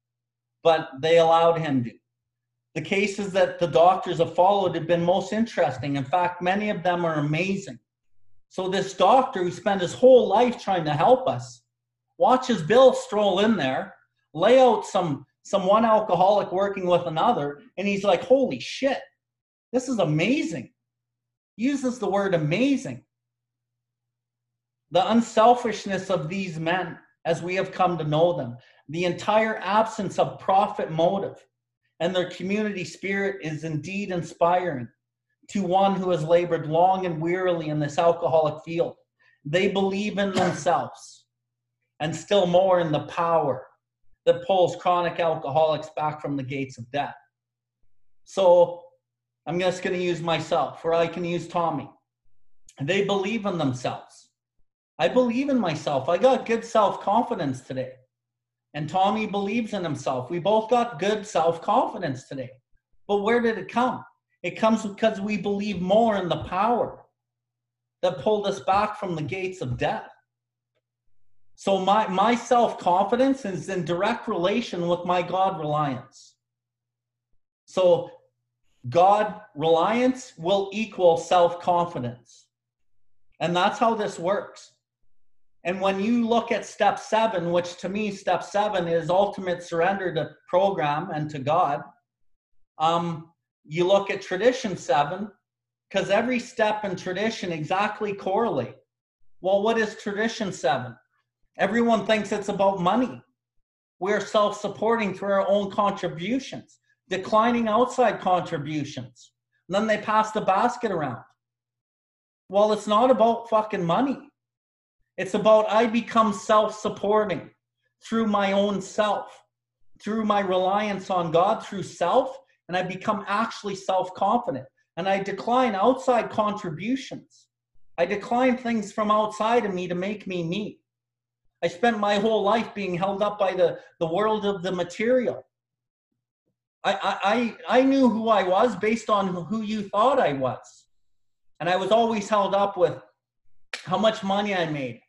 [SPEAKER 2] but they allowed him to. The cases that the doctors have followed have been most interesting. In fact, many of them are amazing. So this doctor who spent his whole life trying to help us watches Bill stroll in there, lay out some some one alcoholic working with another, and he's like, "Holy shit, this is amazing." He Uses the word amazing the unselfishness of these men as we have come to know them, the entire absence of profit motive, and their community spirit is indeed inspiring to one who has labored long and wearily in this alcoholic field. They believe in themselves and still more in the power that pulls chronic alcoholics back from the gates of death. So I'm just going to use myself, or I can use Tommy. They believe in themselves I believe in myself. I got good self confidence today. And Tommy believes in himself. We both got good self confidence today. But where did it come? It comes because we believe more in the power that pulled us back from the gates of death. So my, my self confidence is in direct relation with my God reliance. So God reliance will equal self confidence. And that's how this works. And when you look at step seven, which to me, step seven is ultimate surrender to program and to God, um, you look at tradition seven, because every step in tradition exactly correlate. Well, what is tradition seven? Everyone thinks it's about money. We're self supporting through our own contributions, declining outside contributions. And then they pass the basket around. Well, it's not about fucking money. It's about I become self supporting through my own self, through my reliance on God, through self, and I become actually self confident. And I decline outside contributions. I decline things from outside of me to make me me. I spent my whole life being held up by the, the world of the material. I, I, I knew who I was based on who you thought I was. And I was always held up with how much money I made,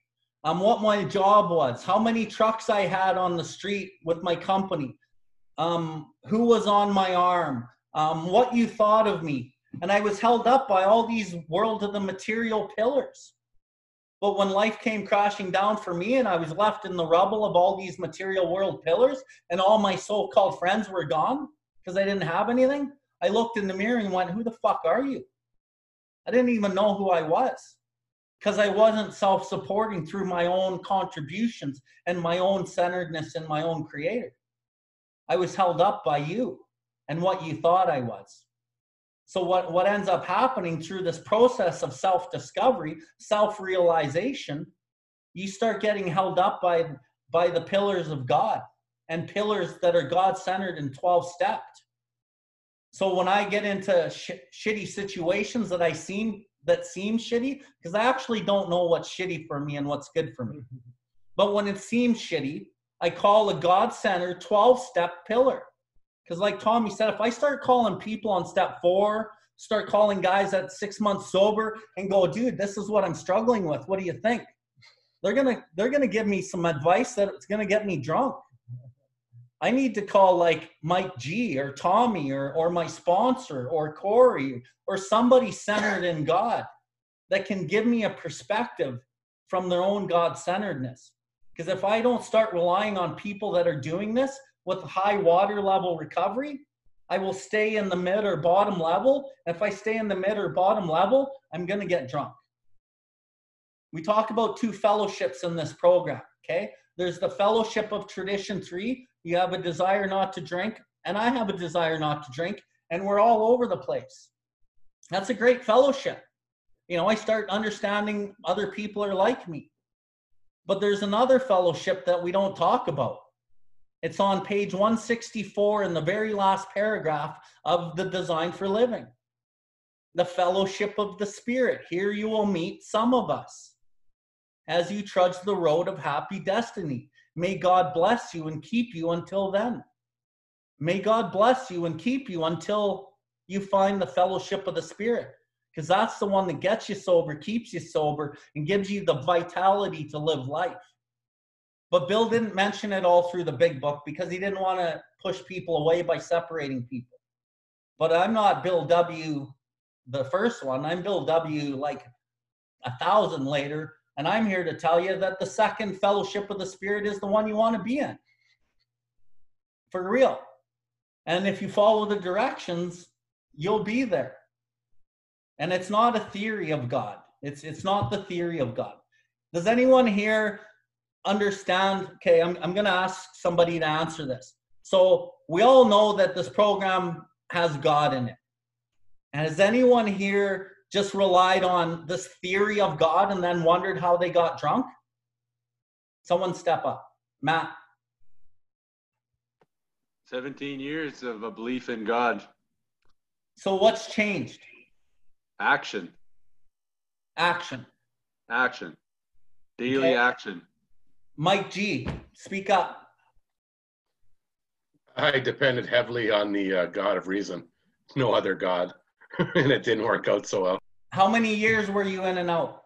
[SPEAKER 2] um, what my job was, how many trucks I had on the street with my company, um, who was on my arm, um, what you thought of me. And I was held up by all these world of the material pillars. But when life came crashing down for me and I was left in the rubble of all these material world pillars and all my so called friends were gone because I didn't have anything, I looked in the mirror and went, Who the fuck are you? I didn't even know who I was because I wasn't self supporting through my own contributions and my own centeredness and my own creator. I was held up by you and what you thought I was. So what, what ends up happening through this process of self-discovery, self-realization, you start getting held up by, by the pillars of God and pillars that are God-centered and 12-stepped. So when I get into sh- shitty situations that I seem that seem shitty, because I actually don't know what's shitty for me and what's good for me. But when it seems shitty, I call a God-centered 12-step pillar. Because, like Tommy said, if I start calling people on step four, start calling guys at six months sober, and go, dude, this is what I'm struggling with. What do you think? They're gonna they're gonna give me some advice that's gonna get me drunk. I need to call like Mike G or Tommy or or my sponsor or Corey or somebody centered in God that can give me a perspective from their own God centeredness. Because if I don't start relying on people that are doing this, with high water level recovery, I will stay in the mid or bottom level. If I stay in the mid or bottom level, I'm going to get drunk. We talk about two fellowships in this program, okay? There's the fellowship of tradition three. You have a desire not to drink, and I have a desire not to drink, and we're all over the place. That's a great fellowship. You know, I start understanding other people are like me. But there's another fellowship that we don't talk about. It's on page 164 in the very last paragraph of the Design for Living. The fellowship of the Spirit. Here you will meet some of us as you trudge the road of happy destiny. May God bless you and keep you until then. May God bless you and keep you until you find the fellowship of the Spirit, because that's the one that gets you sober, keeps you sober, and gives you the vitality to live life. But Bill didn't mention it all through the big book because he didn't want to push people away by separating people. But I'm not Bill W, the first one. I'm Bill W, like a thousand later. And I'm here to tell you that the second fellowship of the Spirit is the one you want to be in. For real. And if you follow the directions, you'll be there. And it's not a theory of God. It's it's not the theory of God. Does anyone here understand okay i'm, I'm going to ask somebody to answer this so we all know that this program has god in it and has anyone here just relied on this theory of god and then wondered how they got drunk? Someone step up. Matt.
[SPEAKER 3] 17 years of a belief in god.
[SPEAKER 2] So what's changed?
[SPEAKER 3] Action.
[SPEAKER 2] Action.
[SPEAKER 3] Action. Daily
[SPEAKER 2] Okay.
[SPEAKER 3] action.
[SPEAKER 2] Mike g speak up.
[SPEAKER 4] I depended heavily on the uh, God of reason, no other God, and it didn't work out so well.
[SPEAKER 2] How many years were you in and out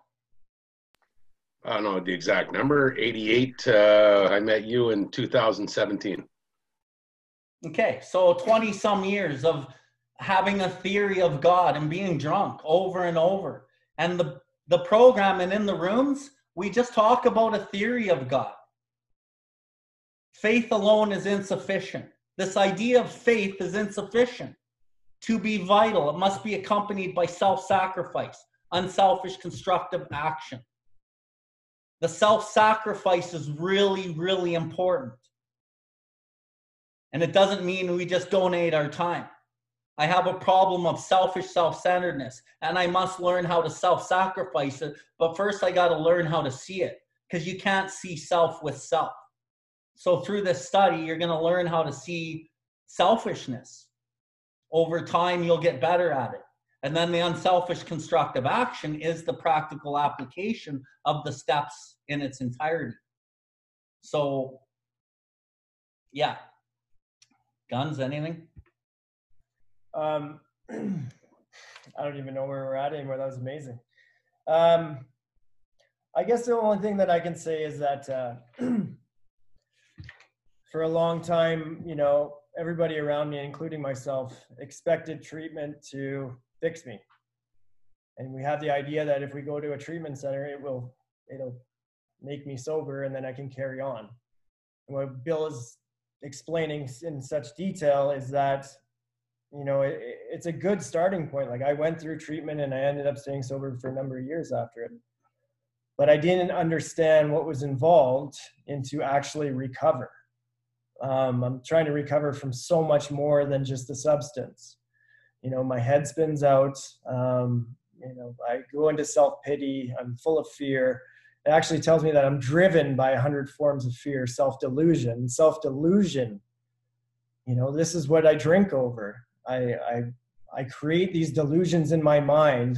[SPEAKER 4] I don't know the exact number. 88. Uh, I met you in 2017.
[SPEAKER 2] Okay, so 20 some years of having a theory of God and being drunk over and over. And the, the program and in the rooms, we just talk about a theory of God. Faith alone is insufficient. This idea of faith is insufficient. To be vital, it must be accompanied by self sacrifice, unselfish, constructive action. The self sacrifice is really, really important. And it doesn't mean we just donate our time. I have a problem of selfish self centeredness, and I must learn how to self sacrifice it. But first, I got to learn how to see it because you can't see self with self. So, through this study, you're going to learn how to see selfishness. Over time, you'll get better at it. And then the unselfish constructive action is the practical application of the steps in its entirety. So, yeah. Guns, anything?
[SPEAKER 1] Um, I don't even know where we're at anymore. That was amazing. Um, I guess the only thing that I can say is that uh, for a long time, you know, everybody around me, including myself, expected treatment to fix me. And we have the idea that if we go to a treatment center, it will it'll make me sober and then I can carry on. And what Bill is explaining in such detail is that you know it, it's a good starting point like i went through treatment and i ended up staying sober for a number of years after it but i didn't understand what was involved into actually recover um, i'm trying to recover from so much more than just the substance you know my head spins out um, you know i go into self-pity i'm full of fear it actually tells me that I'm driven by a hundred forms of fear, self-delusion. Self-delusion, you know, this is what I drink over. I, I, I create these delusions in my mind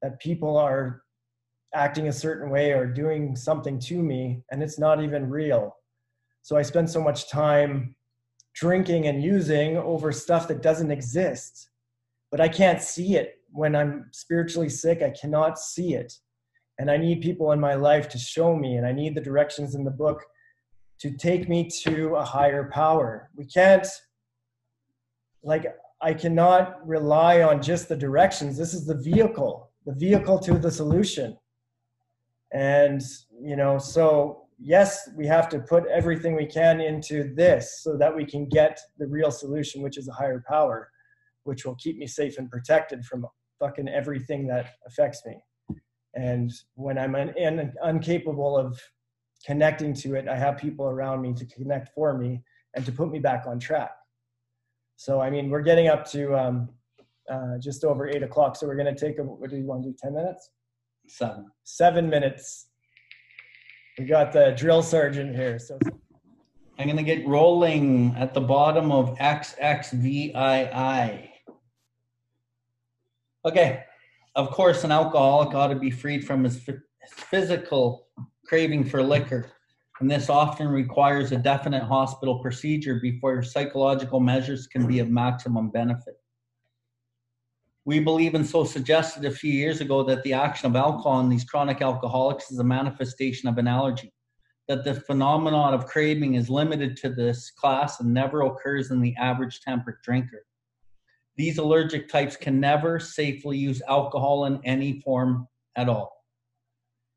[SPEAKER 1] that people are acting a certain way or doing something to me, and it's not even real. So I spend so much time drinking and using over stuff that doesn't exist. But I can't see it. When I'm spiritually sick, I cannot see it and I need people in my life to show me, and I need the directions in the book to take me to a higher power. We can't, like, I cannot rely on just the directions. This is the vehicle, the vehicle to the solution. And, you know, so yes, we have to put everything we can into this so that we can get the real solution, which is a higher power, which will keep me safe and protected from fucking everything that affects me. And when I'm un- un- incapable of connecting to it, I have people around me to connect for me and to put me back on track. So, I mean, we're getting up to um, uh, just over eight o'clock. So we're going to take a, what do you want to do? 10 minutes?
[SPEAKER 2] Seven.
[SPEAKER 1] Seven minutes. We got the drill sergeant here. So
[SPEAKER 2] I'm going to get rolling at the bottom of XXVII. Okay, of course, an alcoholic ought to be freed from his physical craving for liquor, and this often requires a definite hospital procedure before psychological measures can be of maximum benefit. We believe and so suggested a few years ago that the action of alcohol on these chronic alcoholics is a manifestation of an allergy, that the phenomenon of craving is limited to this class and never occurs in the average temperate drinker. These allergic types can never safely use alcohol in any form at all.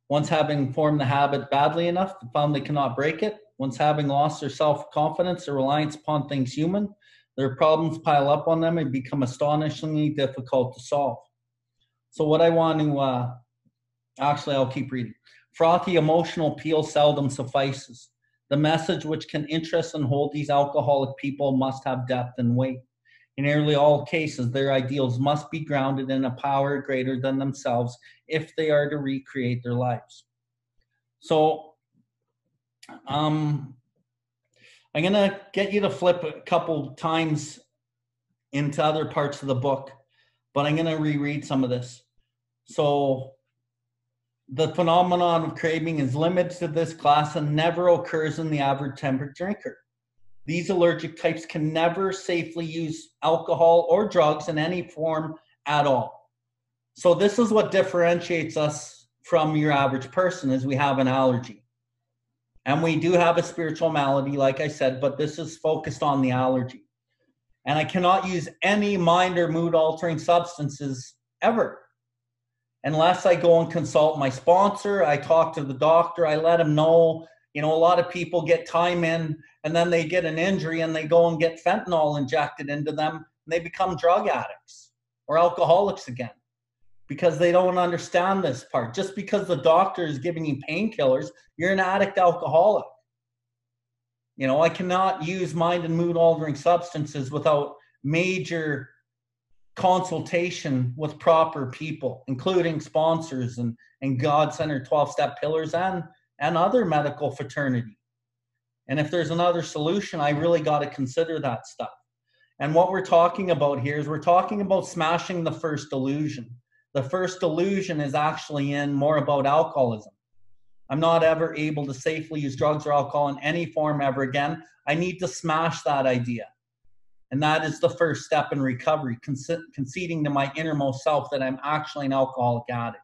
[SPEAKER 2] Once having formed the habit badly enough, found they cannot break it, once having lost their self confidence or reliance upon things human, their problems pile up on them and become astonishingly difficult to solve. So, what I want to uh, actually, I'll keep reading. Frothy emotional appeal seldom suffices. The message which can interest and hold these alcoholic people must have depth and weight. In nearly all cases, their ideals must be grounded in a power greater than themselves if they are to recreate their lives. So, um, I'm going to get you to flip a couple times into other parts of the book, but I'm going to reread some of this. So, the phenomenon of craving is limited to this class and never occurs in the average temperate drinker. These allergic types can never safely use alcohol or drugs in any form at all. So this is what differentiates us from your average person is we have an allergy. And we do have a spiritual malady, like I said, but this is focused on the allergy. And I cannot use any mind or mood altering substances ever unless I go and consult my sponsor. I talk to the doctor, I let him know you know, a lot of people get time in and then they get an injury and they go and get fentanyl injected into them. and they become drug addicts or alcoholics again because they don't understand this part. Just because the doctor is giving you painkillers, you're an addict alcoholic. You know, I cannot use mind and mood altering substances without major consultation with proper people, including sponsors and, and God centered 12 step pillars and, and other medical fraternity. And if there's another solution, I really got to consider that stuff. And what we're talking about here is we're talking about smashing the first delusion. The first delusion is actually in more about alcoholism. I'm not ever able to safely use drugs or alcohol in any form ever again. I need to smash that idea. And that is the first step in recovery, conceding to my innermost self that I'm actually an alcoholic addict.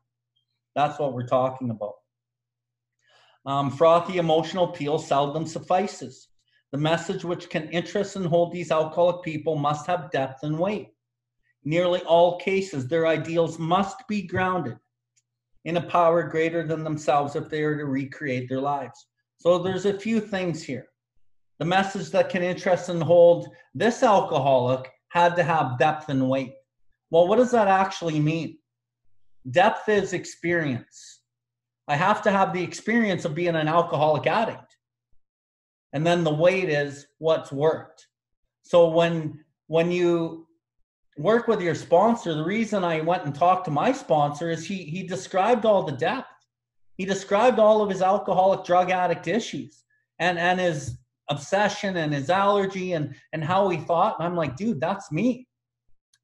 [SPEAKER 2] That's what we're talking about. Um, frothy emotional appeal seldom suffices. The message which can interest and hold these alcoholic people must have depth and weight. Nearly all cases, their ideals must be grounded in a power greater than themselves if they are to recreate their lives. So there's a few things here the message that can interest and hold this alcoholic had to have depth and weight. Well, what does that actually mean? Depth is experience. I have to have the experience of being an alcoholic addict. And then the weight is what's worked. So when when you work with your sponsor, the reason I went and talked to my sponsor is he he described all the depth. He described all of his alcoholic drug addict issues and and his obsession and his allergy and and how he thought. And i'm like dude that's me.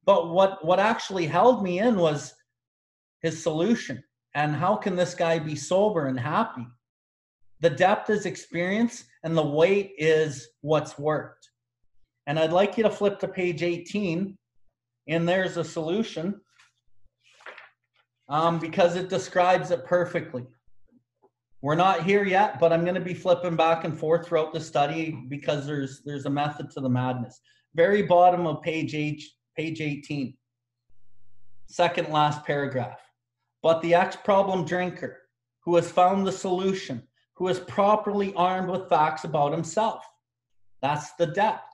[SPEAKER 2] But what what actually held me in was his solution and how can this guy be sober and happy? The depth is experience and the weight is what's worked. And i'd like you to flip to page 18 and there's a solution um, because it describes it perfectly we're not here yet, but I'm going to be flipping back and forth throughout the study because there's there's a method to the madness. Very bottom of page eight, page 18. Second last paragraph. But the ex-problem drinker who has found the solution, who is properly armed with facts about himself, that's the depth,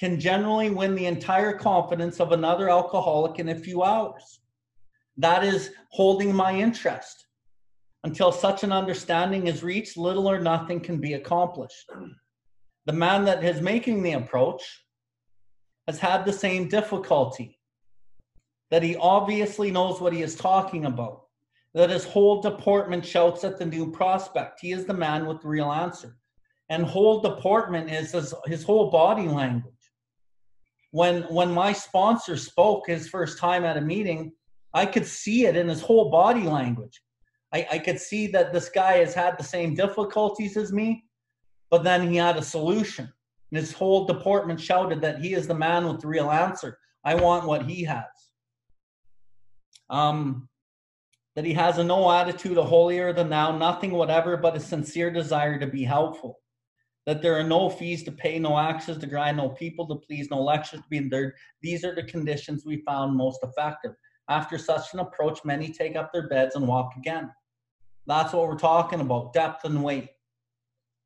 [SPEAKER 2] can generally win the entire confidence of another alcoholic in a few hours. That is holding my interest until such an understanding is reached, little or nothing can be accomplished. The man that is making the approach has had the same difficulty, that he obviously knows what he is talking about, that his whole deportment shouts at the new prospect. He is the man with the real answer. And whole deportment is his, his whole body language. When, when my sponsor spoke his first time at a meeting, I could see it in his whole body language I, I could see that this guy has had the same difficulties as me, but then he had a solution. And his whole deportment shouted that he is the man with the real answer. I want what he has. Um, that he has a no attitude of holier than thou, nothing whatever but a sincere desire to be helpful. That there are no fees to pay, no axes to grind, no people to please, no lectures to be endured. These are the conditions we found most effective. After such an approach, many take up their beds and walk again. That's what we're talking about depth and weight.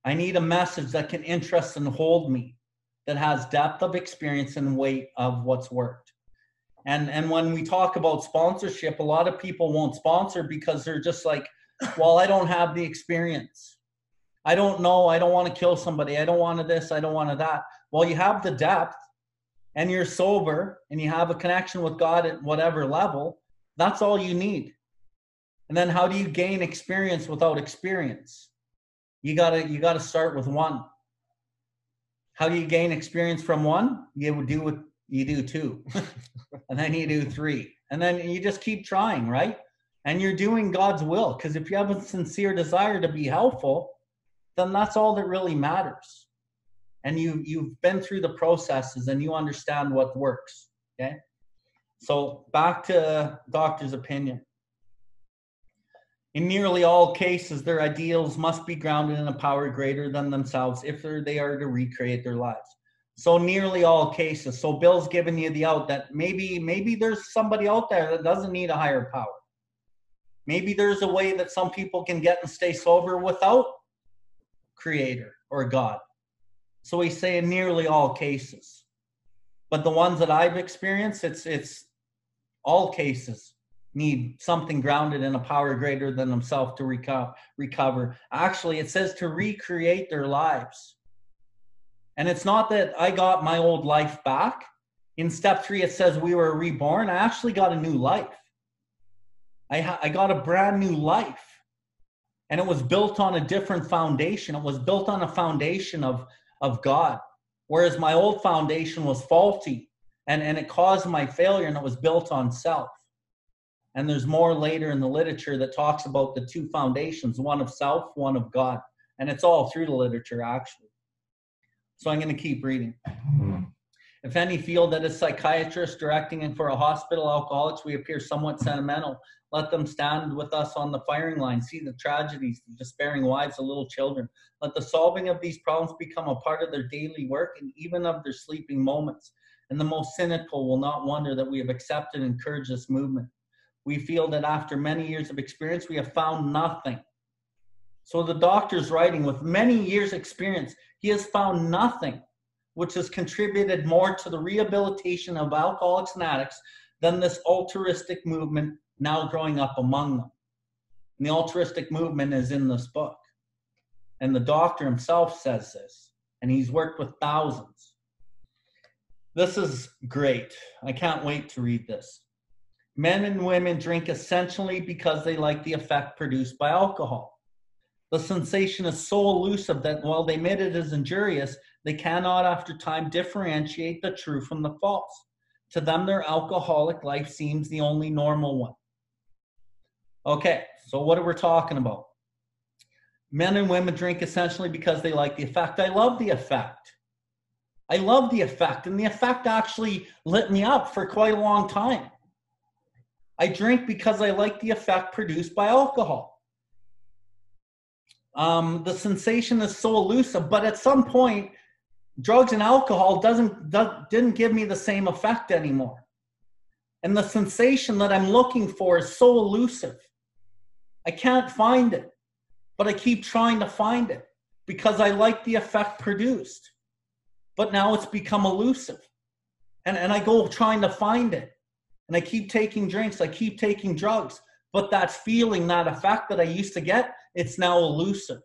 [SPEAKER 2] I need a message that can interest and hold me, that has depth of experience and weight of what's worked. And and when we talk about sponsorship, a lot of people won't sponsor because they're just like, well, I don't have the experience. I don't know. I don't want to kill somebody. I don't want to this. I don't want to that. Well, you have the depth and you're sober and you have a connection with God at whatever level. That's all you need. And then how do you gain experience without experience? You gotta you gotta start with one. How do you gain experience from one? You do what you do two. and then you do three. And then you just keep trying, right? And you're doing God's will. Because if you have a sincere desire to be helpful, then that's all that really matters. And you you've been through the processes and you understand what works. Okay. So back to doctor's opinion. In nearly all cases, their ideals must be grounded in a power greater than themselves if they are to recreate their lives. So nearly all cases. So Bill's giving you the out that maybe maybe there's somebody out there that doesn't need a higher power. Maybe there's a way that some people can get and stay sober without creator or God. So we say in nearly all cases. but the ones that I've experienced, it's it's all cases need something grounded in a power greater than themselves to recover recover. Actually, it says to recreate their lives. And it's not that I got my old life back. In step three, it says we were reborn. I actually got a new life. I, ha- I got a brand new life. And it was built on a different foundation. It was built on a foundation of, of God. Whereas my old foundation was faulty and, and it caused my failure and it was built on self. And there's more later in the literature that talks about the two foundations one of self, one of God. And it's all through the literature, actually. So I'm going to keep reading. Mm-hmm. If any feel that a psychiatrist directing and for a hospital alcoholics, we appear somewhat sentimental. Let them stand with us on the firing line, see the tragedies, the despairing wives of little children. Let the solving of these problems become a part of their daily work and even of their sleeping moments. And the most cynical will not wonder that we have accepted and encouraged this movement. We feel that after many years of experience, we have found nothing. So the doctor's writing with many years' experience, he has found nothing which has contributed more to the rehabilitation of alcoholics and addicts than this altruistic movement now growing up among them. And the altruistic movement is in this book. And the doctor himself says this, and he's worked with thousands. This is great. I can't wait to read this. Men and women drink essentially because they like the effect produced by alcohol. The sensation is so elusive that while they admit it is injurious, they cannot, after time, differentiate the true from the false. To them, their alcoholic life seems the only normal one. Okay, so what are we talking about? Men and women drink essentially because they like the effect. I love the effect. I love the effect, and the effect actually lit me up for quite a long time. I drink because I like the effect produced by alcohol. Um, the sensation is so elusive, but at some point, drugs and alcohol doesn't does, didn't give me the same effect anymore, and the sensation that I'm looking for is so elusive. I can't find it, but I keep trying to find it because I like the effect produced. But now it's become elusive, and and I go trying to find it, and I keep taking drinks, I keep taking drugs, but that feeling, that effect that I used to get it's now elusive.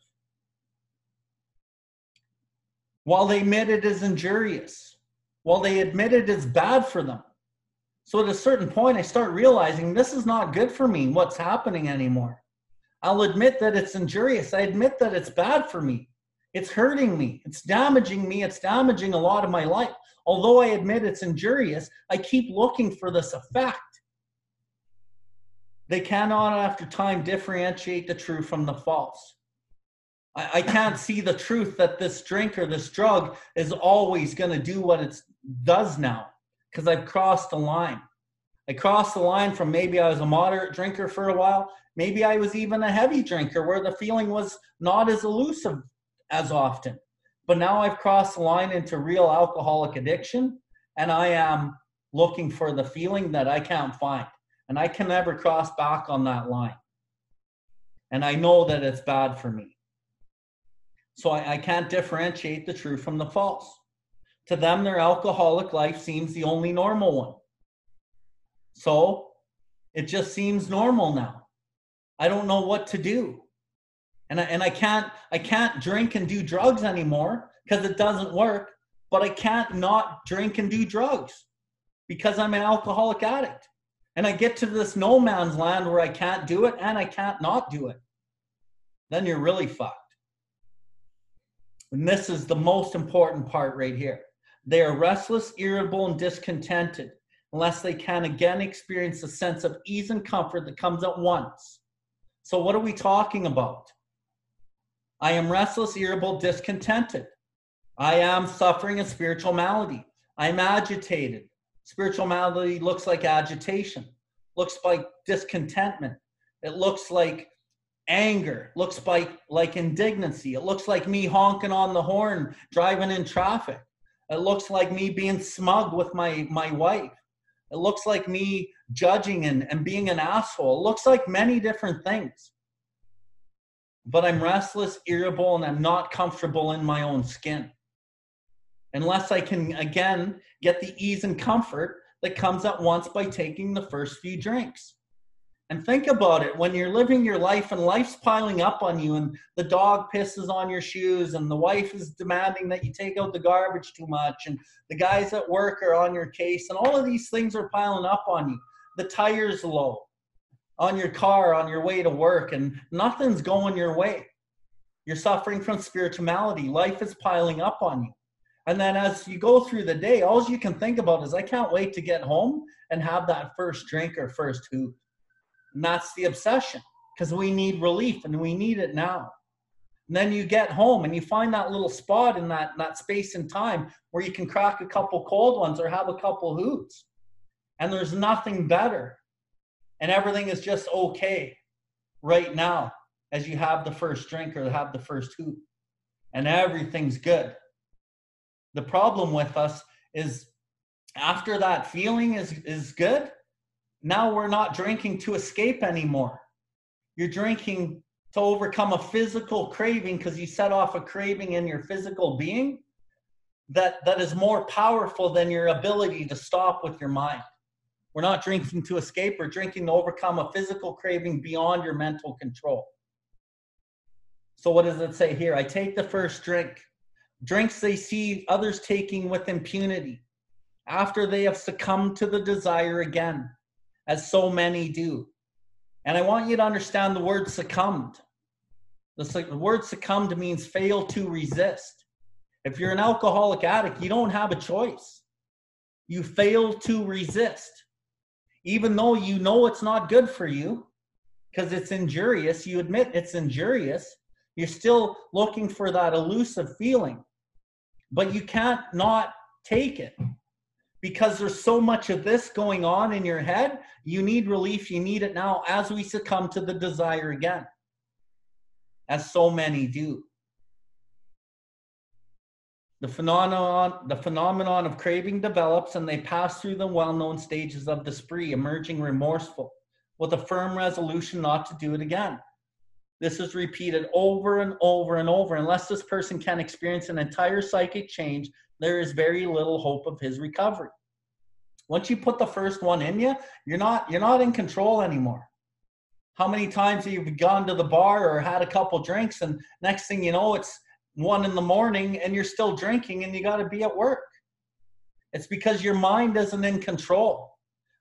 [SPEAKER 2] While they admit it is injurious, while they admit it is bad for them. So at a certain point, I start realizing this is not good for me, what's happening anymore. I'll admit that it's injurious. I admit that it's bad for me. It's hurting me. It's damaging me. It's damaging a lot of my life. Although I admit it's injurious, I keep looking for this effect. They cannot, after time, differentiate the true from the false. I, I can't see the truth that this drink or this drug is always going to do what it does now because I've crossed the line. I crossed the line from maybe I was a moderate drinker for a while, maybe I was even a heavy drinker where the feeling was not as elusive as often. But now I've crossed the line into real alcoholic addiction and I am looking for the feeling that I can't find and I can never cross back on that line. And I know that it's bad for me. So I, I can't differentiate the true from the false. To them, their alcoholic life seems the only normal one. So it just seems normal now. I don't know what to do. And I, and I can't I can't drink and do drugs anymore because it doesn't work, but I can't not drink and do drugs because I'm an alcoholic addict and I get to this no man's land where I can't do it and I can't not do it, then you're really fucked. And this is the most important part right here. They are restless, irritable, and discontented unless they can again experience a sense of ease and comfort that comes at once. So, what are we talking about? I am restless, irritable, discontented. I am suffering a spiritual malady. I'm agitated. Spiritual malady looks like agitation, looks like discontentment. It looks like anger, looks like, like indignancy. It looks like me honking on the horn, driving in traffic. It looks like me being smug with my, my wife. It looks like me judging and, and being an asshole. It looks like many different things. But I'm restless, irritable, and I'm not comfortable in my own skin. unless I can again get the ease and comfort that comes at once by taking the first few drinks. And think about it when you're living your life and life's piling up on you, and the dog pisses on your shoes, and the wife is demanding that you take out the garbage too much, and the guys at work are on your case, and all of these things are piling up on you. The tire's low on your car on your way to work, and nothing's going your way. You're suffering from spirituality. Life is piling up on you. And then as you go through the day, all you can think about is, I can't wait to get home and have that first drink or first hoot. And that's the obsession because we need relief and we need it now. And then you get home and you find that little spot in that, that space and time where you can crack a couple cold ones or have a couple hoots. And there's nothing better. And everything is just okay right now as you have the first drink or have the first hoot. And everything's good. The problem with us is after that feeling is, is good, now we're not drinking to escape anymore. You're drinking to overcome a physical craving because you set off a craving in your physical being that, that is more powerful than your ability to stop with your mind. We're not drinking to escape, we're drinking to overcome a physical craving beyond your mental control. So, what does it say here? I take the first drink, drinks they see others taking with impunity, after they have succumbed to the desire again as so many do. And I want you to understand the word succumbed. The, word succumbed means fail to resist. If you're an alcoholic addict, you don't have a choice. You fail to resist. Even though you know it's not good for you because it's injurious, you admit it's injurious, you're still looking for that elusive feeling. But you can't not take it because there's so much of this going on in your head. You need relief. You need it now as we succumb to the desire again, as so many do. The phenomenon, the phenomenon of craving develops and they pass through the well-known stages of the spree, emerging remorseful with a firm resolution not to do it again. This is repeated over and over and over. Unless this person can experience an entire psychic change there is very little hope of his recovery. Once you put the first one in you, you're not you're not in control anymore. How many times have you gone to the bar or had a couple drinks and next thing you know it's one in the morning and you're still drinking and you got to be at work. It's because your mind isn't in control.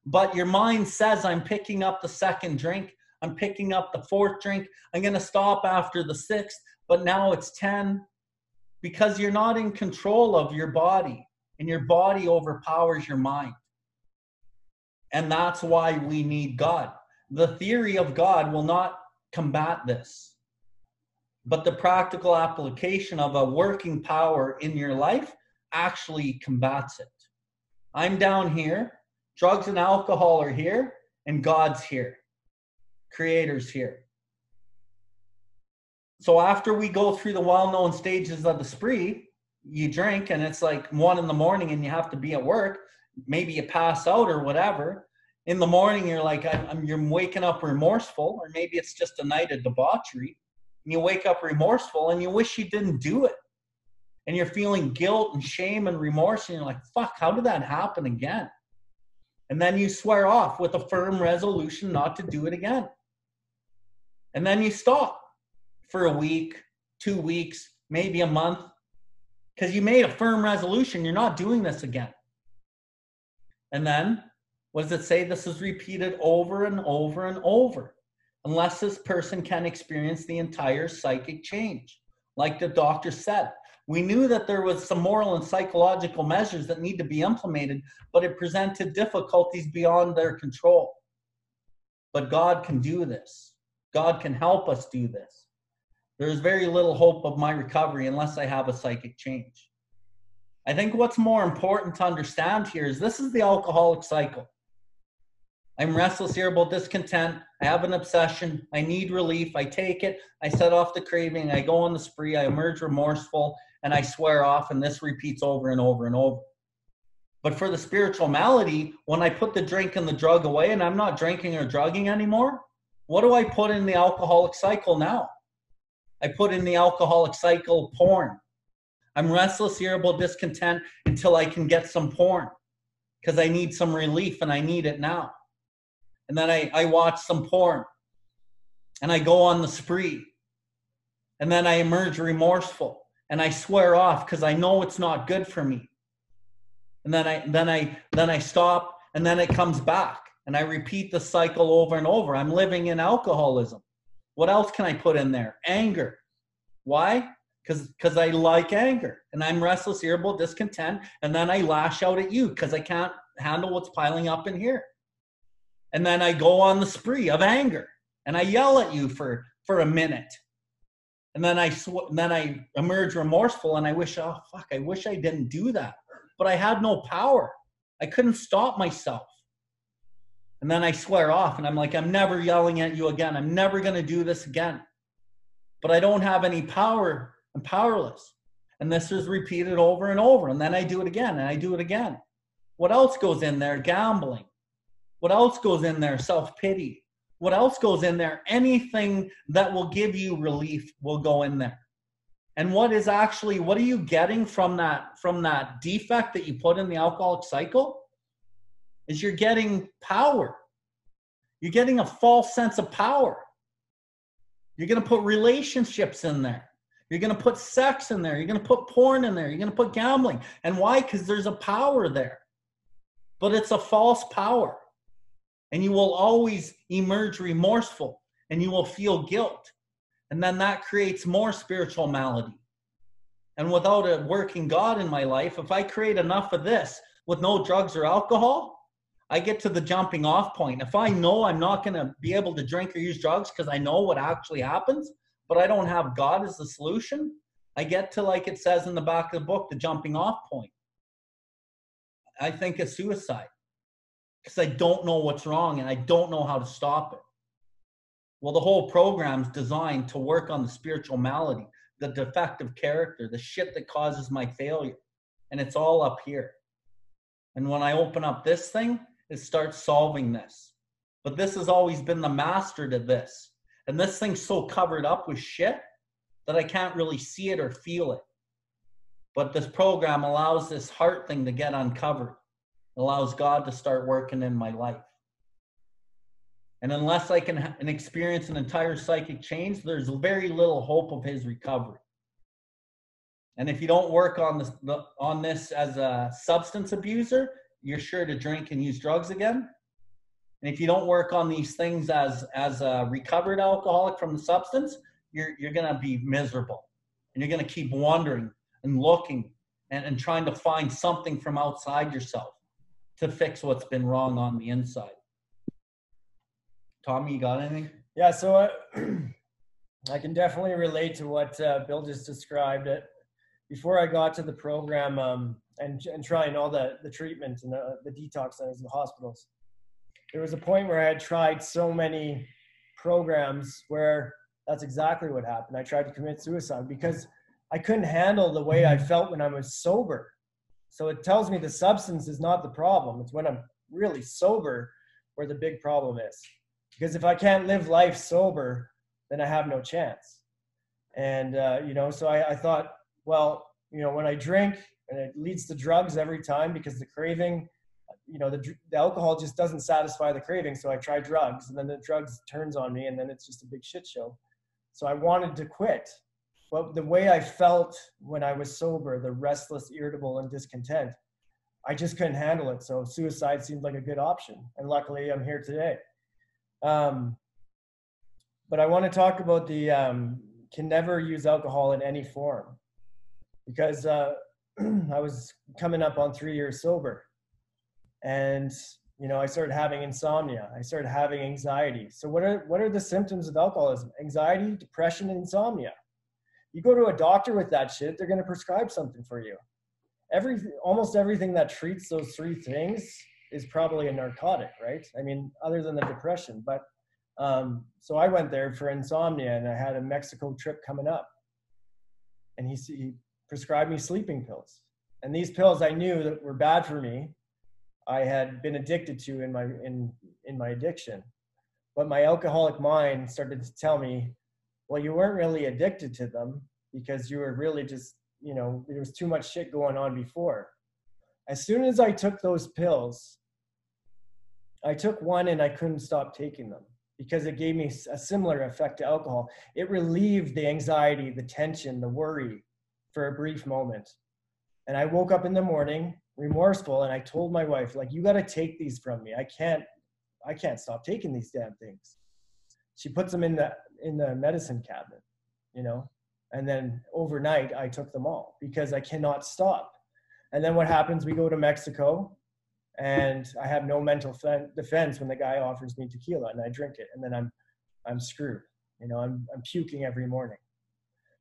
[SPEAKER 2] But your mind says, I'm picking up the second drink. I'm picking up the fourth drink. I'm going to stop after the sixth, but now it's 10 because you're not in control of your body and your body overpowers your mind. And that's why we need God. The theory of God will not combat this, but the practical application of a working power in your life actually combats it. I'm down here, drugs and alcohol are here, and God's here, Creator's here. So after we go through the well-known stages of the spree, you drink and it's like one in the morning and you have to be at work. Maybe you pass out or whatever. In the morning, you're like, I'm, you're waking up remorseful, or maybe it's just a night of debauchery. And you wake up remorseful and you wish you didn't do it. And you're feeling guilt and shame and remorse. And you're like, fuck, how did that happen again? And then you swear off with a firm resolution not to do it again. And then you stop for a week, two weeks, maybe a month, because you made a firm resolution. You're not doing this again. And then, what does it say? This is repeated over and over and over, unless this person can experience the entire psychic change. Like the doctor said, we knew that there was some moral and psychological measures that need to be implemented, but it presented difficulties beyond their control. But God can do this. God can help us do this there's very little hope of my recovery unless I have a psychic change. I think what's more important to understand here is this is the alcoholic cycle. I'm restless, irritable, discontent. I have an obsession. I need relief. I take it. I set off the craving. I go on the spree. I emerge remorseful and I swear off. And this repeats over and over and over. But for the spiritual malady, when I put the drink and the drug away and I'm not drinking or drugging anymore, what do I put in the alcoholic cycle now? I put in the alcoholic cycle porn. I'm restless, irritable, discontent until I can get some porn because I need some relief and I need it now. And then I, I watch some porn and I go on the spree. And then I emerge remorseful and I swear off because I know it's not good for me. And then I then I then I stop and then it comes back and I repeat the cycle over and over. I'm living in alcoholism. What else can I put in there? Anger. Why? Because because I like anger and I'm restless, irritable, discontent, and then I lash out at you because I can't handle what's piling up in here. And then I go on the spree of anger and I yell at you for for a minute. And then I sw- then I emerge remorseful and I wish oh fuck I wish I didn't do that. But I had no power. I couldn't stop myself. And then I swear off and I'm like I'm never yelling at you again. I'm never going to do this again. But I don't have any power. I'm powerless. And this is repeated over and over and then I do it again and I do it again. What else goes in there? Gambling. What else goes in there? Self pity. What else goes in there? Anything that will give you relief will go in there. And what is actually what are you getting from that from that defect that you put in the alcoholic cycle? Is you're getting power. You're getting a false sense of power. You're going to put relationships in there. You're going to put sex in there. You're going to put porn in there. You're going to put gambling. And why? Because there's a power there. But it's a false power and you will always emerge remorseful and you will feel guilt. And then that creates more spiritual malady. And without a working God in my life, if I create enough of this with no drugs or alcohol, I get to the jumping off point. If I know I'm not going to be able to drink or use drugs because I know what actually happens, but I don't have God as the solution, I get to, like it says in the back of the book, the jumping off point. I think it's suicide because I don't know what's wrong and I don't know how to stop it. Well, the whole program's designed to work on the spiritual malady, the defective character, the shit that causes my failure. And it's all up here. And when I open up this thing, it starts solving this. But this has always been the master to this. And this thing's so covered up with shit that I can't really see it or feel it. But this program allows this heart thing to get uncovered allows God to start working in my life. And unless I can experience an entire psychic change, there's very little hope of his recovery. And if you don't work on this on this as a substance abuser, you're sure to drink and use drugs again. And if you don't work on these things as as a recovered alcoholic from the substance, you're you're gonna be miserable. And you're gonna keep wondering and looking and, and trying to find something from outside yourself to fix what's been wrong on the inside. Tommy, you got anything?
[SPEAKER 1] Yeah, so uh, I can definitely relate to what uh, Bill just described. It before I got to the program um, and and trying all the the treatment and the, the detox centers and the hospitals. There was a point where I had tried so many programs where that's exactly what happened. I tried to commit suicide because I couldn't handle the way I felt when I was sober. So it tells me the substance is not the problem. It's when I'm really sober where the big problem is. Because if I can't live life sober, then I have no chance. And, uh, you know, so I, I thought, well, you know, when I drink and it leads to drugs every time because the craving, you know, the, the alcohol just doesn't satisfy the craving. So I try drugs and then the drugs turns on me and then it's just a big shit show. So I wanted to quit but the way I felt when I was sober, the restless, irritable, and discontent, I just couldn't handle it. So suicide seemed like a good option. And luckily, I'm here today. Um, but I want to talk about the um, can never use alcohol in any form because uh, I was coming up on three years sober. And you know, I started having insomnia. I started having anxiety. So what are what are the symptoms of alcoholism? Anxiety, depression, insomnia you go to a doctor with that shit, they're going to prescribe something for you. Every almost everything that treats those three things is probably a narcotic, right? I mean, other than the depression. But um, so I went there for insomnia, and I had a Mexico trip coming up, and he, he prescribed me sleeping pills. And these pills I knew that were bad for me. I had been addicted to in my in in my addiction, but my alcoholic mind started to tell me well, you weren't really addicted to them because you were really just you know, there was too much shit going on before. As soon as I took those pills, I took one and I couldn't stop taking them because it gave me a similar effect to alcohol. It relieved the anxiety, the tension, the worry for a brief moment. And I woke up in the morning remorseful and I told my wife, like, you got to take these from me. I can't, I can't stop taking these damn things. She puts them in the, in the medicine cabinet, you know, and then overnight I took them all because I cannot stop. And then what happens? We go to Mexico and I have no mental defense when the guy offers me tequila and I drink it and then I'm, I'm screwed. You know, I'm, I'm puking every morning.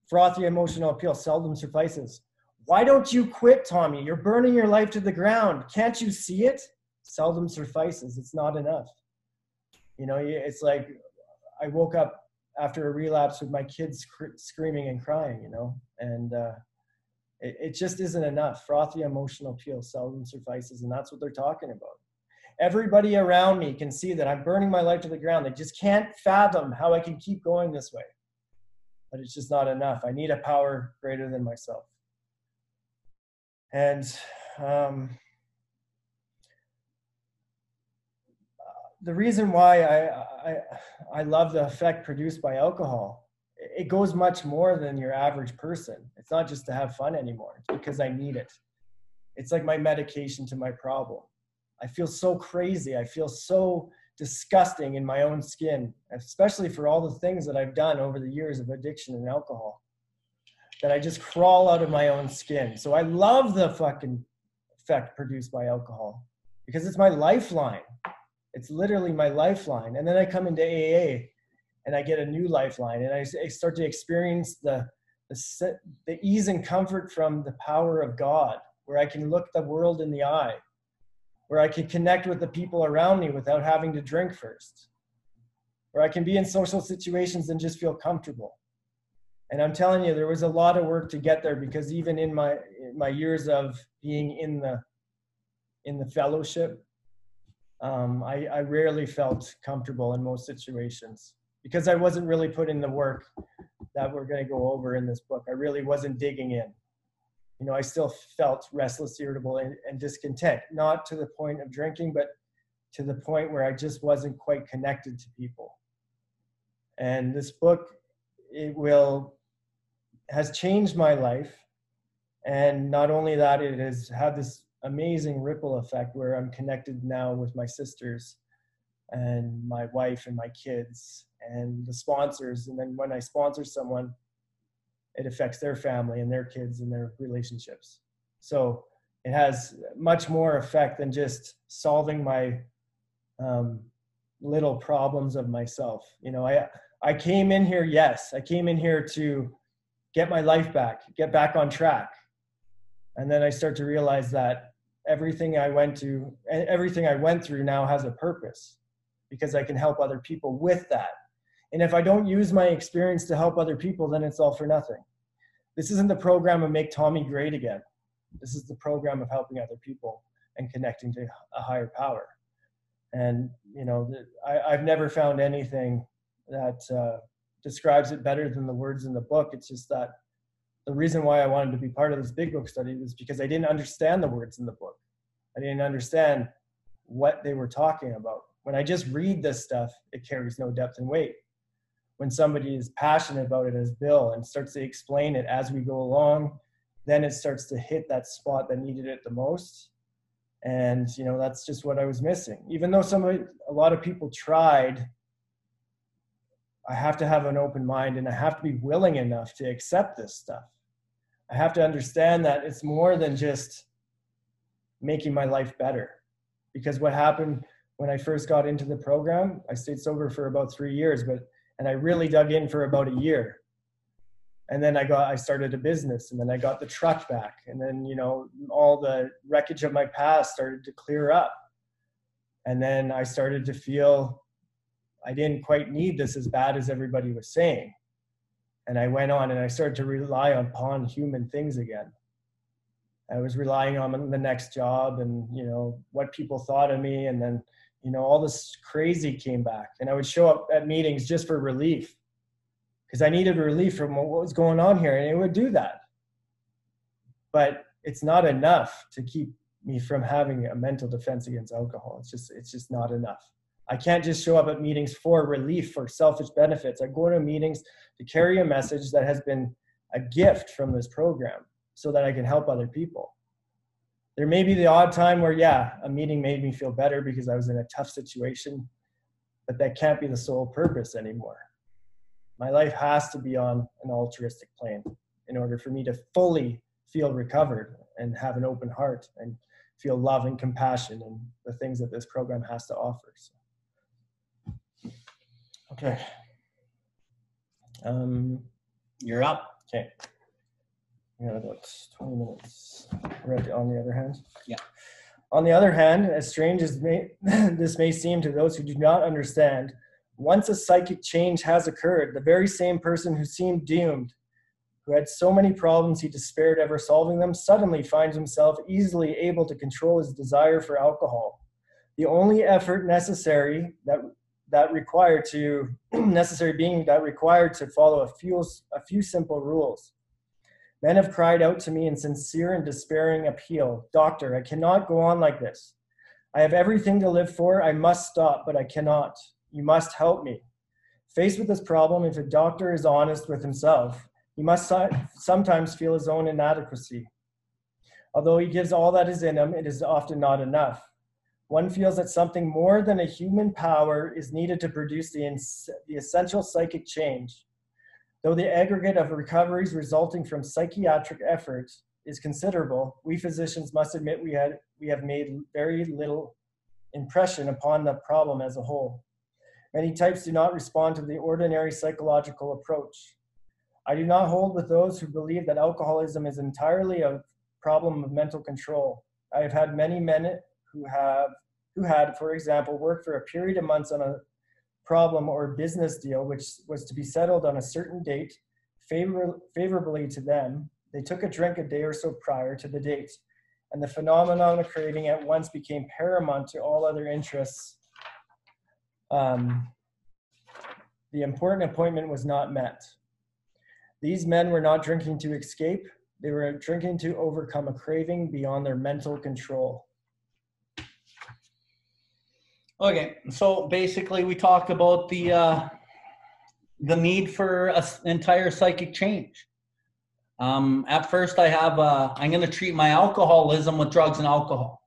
[SPEAKER 1] Frothy emotional appeal seldom suffices. Why don't you quit, Tommy? You're burning your life to the ground. Can't you see it? Seldom suffices. It's not enough. You know, it's like I woke up after a relapse with my kids screaming and crying, you know, and uh, it, it just isn't enough. Frothy emotional appeal seldom suffices, and that's what they're talking about. Everybody around me can see that I'm burning my life to the ground. They just can't fathom how I can keep going this way. But it's just not enough. I need a power greater than myself. And um, the reason why I, I, I love the effect produced by alcohol, it goes much more than your average person. It's not just to have fun anymore. It's because I need it. It's like my medication to my problem. I feel so crazy. I feel so disgusting in my own skin, especially for all the things that I've done over the years of addiction and alcohol that I just crawl out of my own skin. So I love the fucking effect produced by alcohol because it's my lifeline. It's literally my lifeline. And then I come into AA and I get a new lifeline and I, start to experience the, the, the ease and comfort from the power of God, where I can look the world in the eye, where I can connect with the people around me without having to drink first, where I can be in social situations and just feel comfortable. And i'm telling you there was a lot of work to get there because even in my in my years of being in the in the fellowship um, I, I rarely felt comfortable in most situations because i wasn't really putting the work that we're going to go over in this book. I really wasn't digging in you know i still felt restless irritable and, and discontent not to the point of drinking but to the point where i just wasn't quite connected to people and this book it will has changed my life. And not only that, it has had this amazing ripple effect where I'm connected now with my sisters and my wife and my kids and the sponsors. And then when I sponsor someone, it affects their family and their kids and their relationships. So it has much more effect than just solving my um, little problems of myself. You know, I I came in here, yes, I came in here to get my life back, get back on track. And then I start to realize that everything I went to, and everything I went through now has a purpose because I can help other people with that. And if I don't use my experience to help other people, then it's all for nothing. This isn't the program of make Tommy great again. This is the program of helping other people and connecting to a higher power. And you know, I, have never found anything that uh, describes it better than the words in the book. It's just that the reason why I wanted to be part of this big book study was because I didn't understand the words in the book. I didn't understand what they were talking about. When I just read this stuff, it carries no depth and weight. When somebody is passionate about it as Bill and starts to explain it as we go along, then it starts to hit that spot that needed it the most. And you know, that's just what I was missing. Even though some a lot of people tried I have to have an open mind and I have to be willing enough to accept this stuff. I have to understand that it's more than just making my life better. Because what happened when I first got into the program, I stayed sober for about three years, but and I really dug in for about a year. And then I got I started a business and then I got the truck back. And then, you know, all the wreckage of my past started to clear up. And then I started to feel I didn't quite need this as bad as everybody was saying. And I went on and I started to rely upon human things again. I was relying on the next job and, you know, what people thought of me. And then, you know, all this crazy came back. And I would show up at meetings just for relief because I needed relief from what was going on here. And it would do that. but it's not enough to keep me from having a mental defense against alcohol. It's just it's just not enough. I can't just show up at meetings for relief for selfish benefits. I go to meetings to carry a message that has been a gift from this program so that I can help other people. There may be the odd time where, yeah, a meeting made me feel better because I was in a tough situation, but that can't be the sole purpose anymore. My life has to be on an altruistic plane in order for me to fully feel recovered and have an open heart and feel love and compassion and the things that this program has to offer. So. Okay. Um,
[SPEAKER 2] You're up.
[SPEAKER 1] okay. We got about 20 minutes. Right, on the other hand?
[SPEAKER 2] Yeah.
[SPEAKER 1] On the other hand, as strange as may, this may seem to those who do not understand, once a psychic change has occurred, the very same person who seemed doomed, who had so many problems he despaired ever solving them, suddenly finds himself easily able to control his desire for alcohol. The only effort necessary that that required to necessary being that required to follow a few a few simple rules. Men have cried out to me in sincere and despairing appeal, Doctor, I cannot go on like this. I have everything to live for. I must stop, but I cannot. You must help me. Faced with this problem, if a doctor is honest with himself, he must sometimes feel his own inadequacy. Although he gives all that is in him, it is often not enough. One feels that something more than a human power is needed to produce the, the essential psychic change. Though the aggregate of recoveries resulting from psychiatric efforts is considerable, we physicians must admit we, had, we have made very little impression upon the problem as a whole. Many types do not respond to the ordinary psychological approach. I do not hold with those who believe that alcoholism is entirely a problem of mental control. I have had many men who have who had, for example, worked for a period of months on a problem or business deal which was to be settled on a certain date favor, favorably to them. They took a drink a day or so prior to the date, and the phenomenon of craving at once became paramount to all other interests. Um, the important appointment was not met. These men were not drinking to escape, they were drinking to overcome a craving beyond their mental control.
[SPEAKER 2] Okay, so basically, we talked about the uh, the need for an entire psychic change. Um, at first, I have uh, I'm going to treat my alcoholism with drugs and alcohol.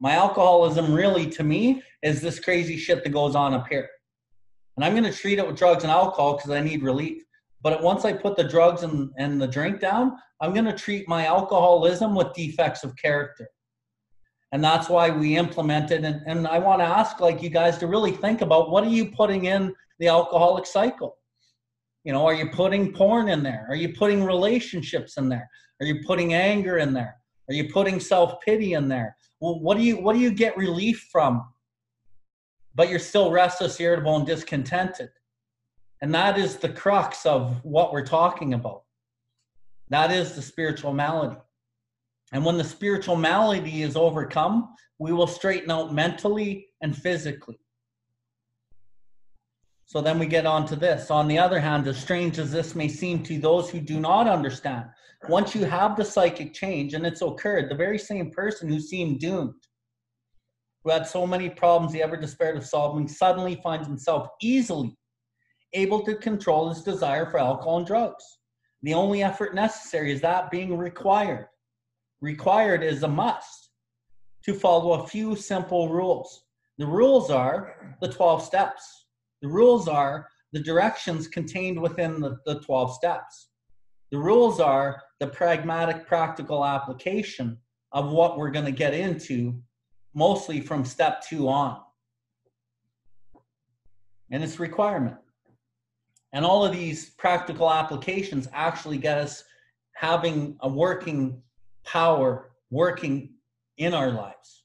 [SPEAKER 2] My alcoholism, really, to me, is this crazy shit that goes on up here, and I'm going to treat it with drugs and alcohol because I need relief. But once I put the drugs and, and the drink down, I'm going to treat my alcoholism with defects of character and that's why we implemented and, and i want to ask like you guys to really think about what are you putting in the alcoholic cycle? You know are you putting porn in there? Are you putting relationships in there? Are you putting anger in there? Are you putting self-pity in there? Well what do you what do you get relief from? But you're still restless irritable and discontented. And that is the crux of what we're talking about. That is the spiritual malady and when the spiritual malady is overcome, we will straighten out mentally and physically. So then we get on to this. On the other hand, as strange as this may seem to those who do not understand, once you have the psychic change and it's occurred, the very same person who seemed doomed, who had so many problems he ever despaired of solving, suddenly finds himself easily able to control his desire for alcohol and drugs. The only effort necessary is that being required required is a must to follow a few simple rules. The rules are the 12 steps. The rules are the directions contained within the, the 12 steps. The rules are the pragmatic, practical application of what we're going to get into, mostly from step two on. And it's requirement. And all of these practical applications actually get us having a working power working in our lives.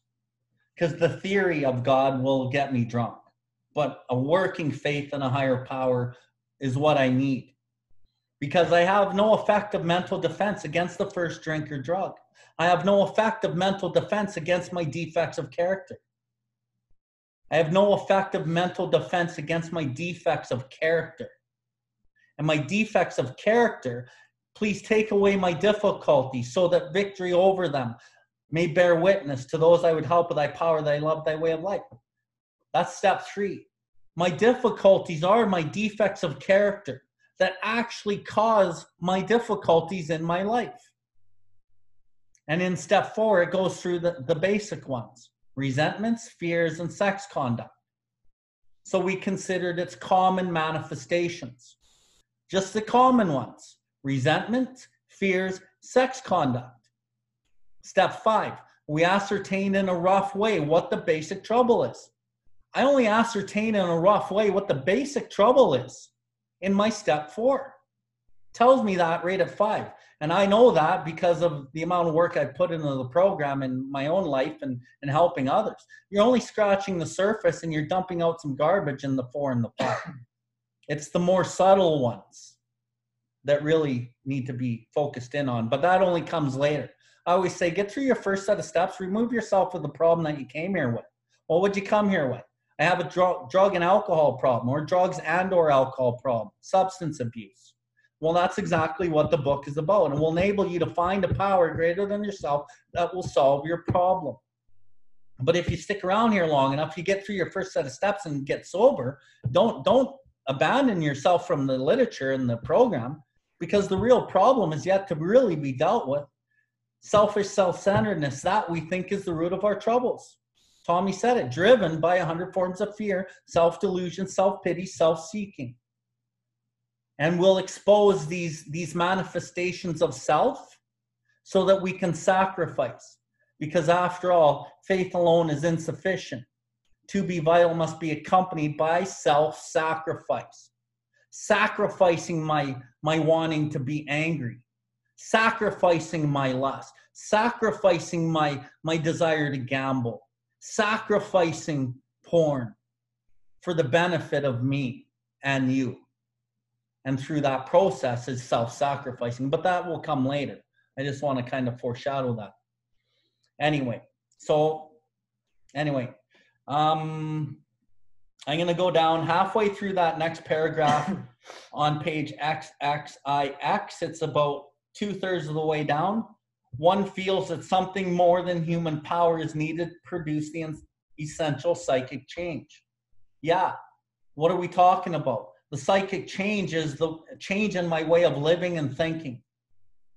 [SPEAKER 2] Because the theory of God will get me drunk, but a working faith in a higher power is what I need. Because I have no effective mental defense against the first drink or drug. I have no effective mental defense against my defects of character. I have no effective mental defense against my defects of character. And my defects of character Please take away my difficulties so that victory over them may bear witness to those I would help with thy power, thy love, thy way of life. That's step three. My difficulties are my defects of character that actually cause my difficulties in my life. And in step four, it goes through the, the basic ones resentments, fears, and sex conduct. So we considered its common manifestations. Just the common ones resentment, fears, sex conduct. Step five, we ascertain in a rough way what the basic trouble is. I only ascertain in a rough way what the basic trouble is in my step four. Tells me that right at five. And I know that because of the amount of work I put into the program in my own life and, and helping others. You're only scratching the surface and you're dumping out some garbage in the four and the five. It's the more subtle ones that really need to be focused in on, but that only comes later. I always say get through your first set of steps, remove yourself with the problem that you came here with. What would you come here with? I have a drug, drug and alcohol problem, or drugs and or alcohol problem, substance abuse. Well, that's exactly what the book is about, and will enable you to find a power greater than yourself that will solve your problem. But if you stick around here long enough, you get through your first set of steps and get sober. Don't don't abandon yourself from the literature and the program, because the real problem is yet to really be dealt with. Selfish self-centeredness that we think is the root of our troubles. Tommy said it, driven by a hundred forms of fear, self-delusion, self-pity, self-seeking. And we'll expose these, these manifestations of self so that we can sacrifice. Because after all, faith alone is insufficient. To be vital must be accompanied by self-sacrifice. Sacrificing my, my wanting to be angry, sacrificing my lust, sacrificing my, my desire to gamble, sacrificing porn for the benefit of me and you. And through that process is self sacrificing, but that will come later. I just want to kind of foreshadow that. Anyway, so anyway, um, I'm going to go down halfway through that next paragraph on page XXIX. It's about two thirds of the way down one feels that something more than human power is needed to produce the essential psychic change. Yeah, what are we talking about? The psychic change is the change in my way of living and thinking.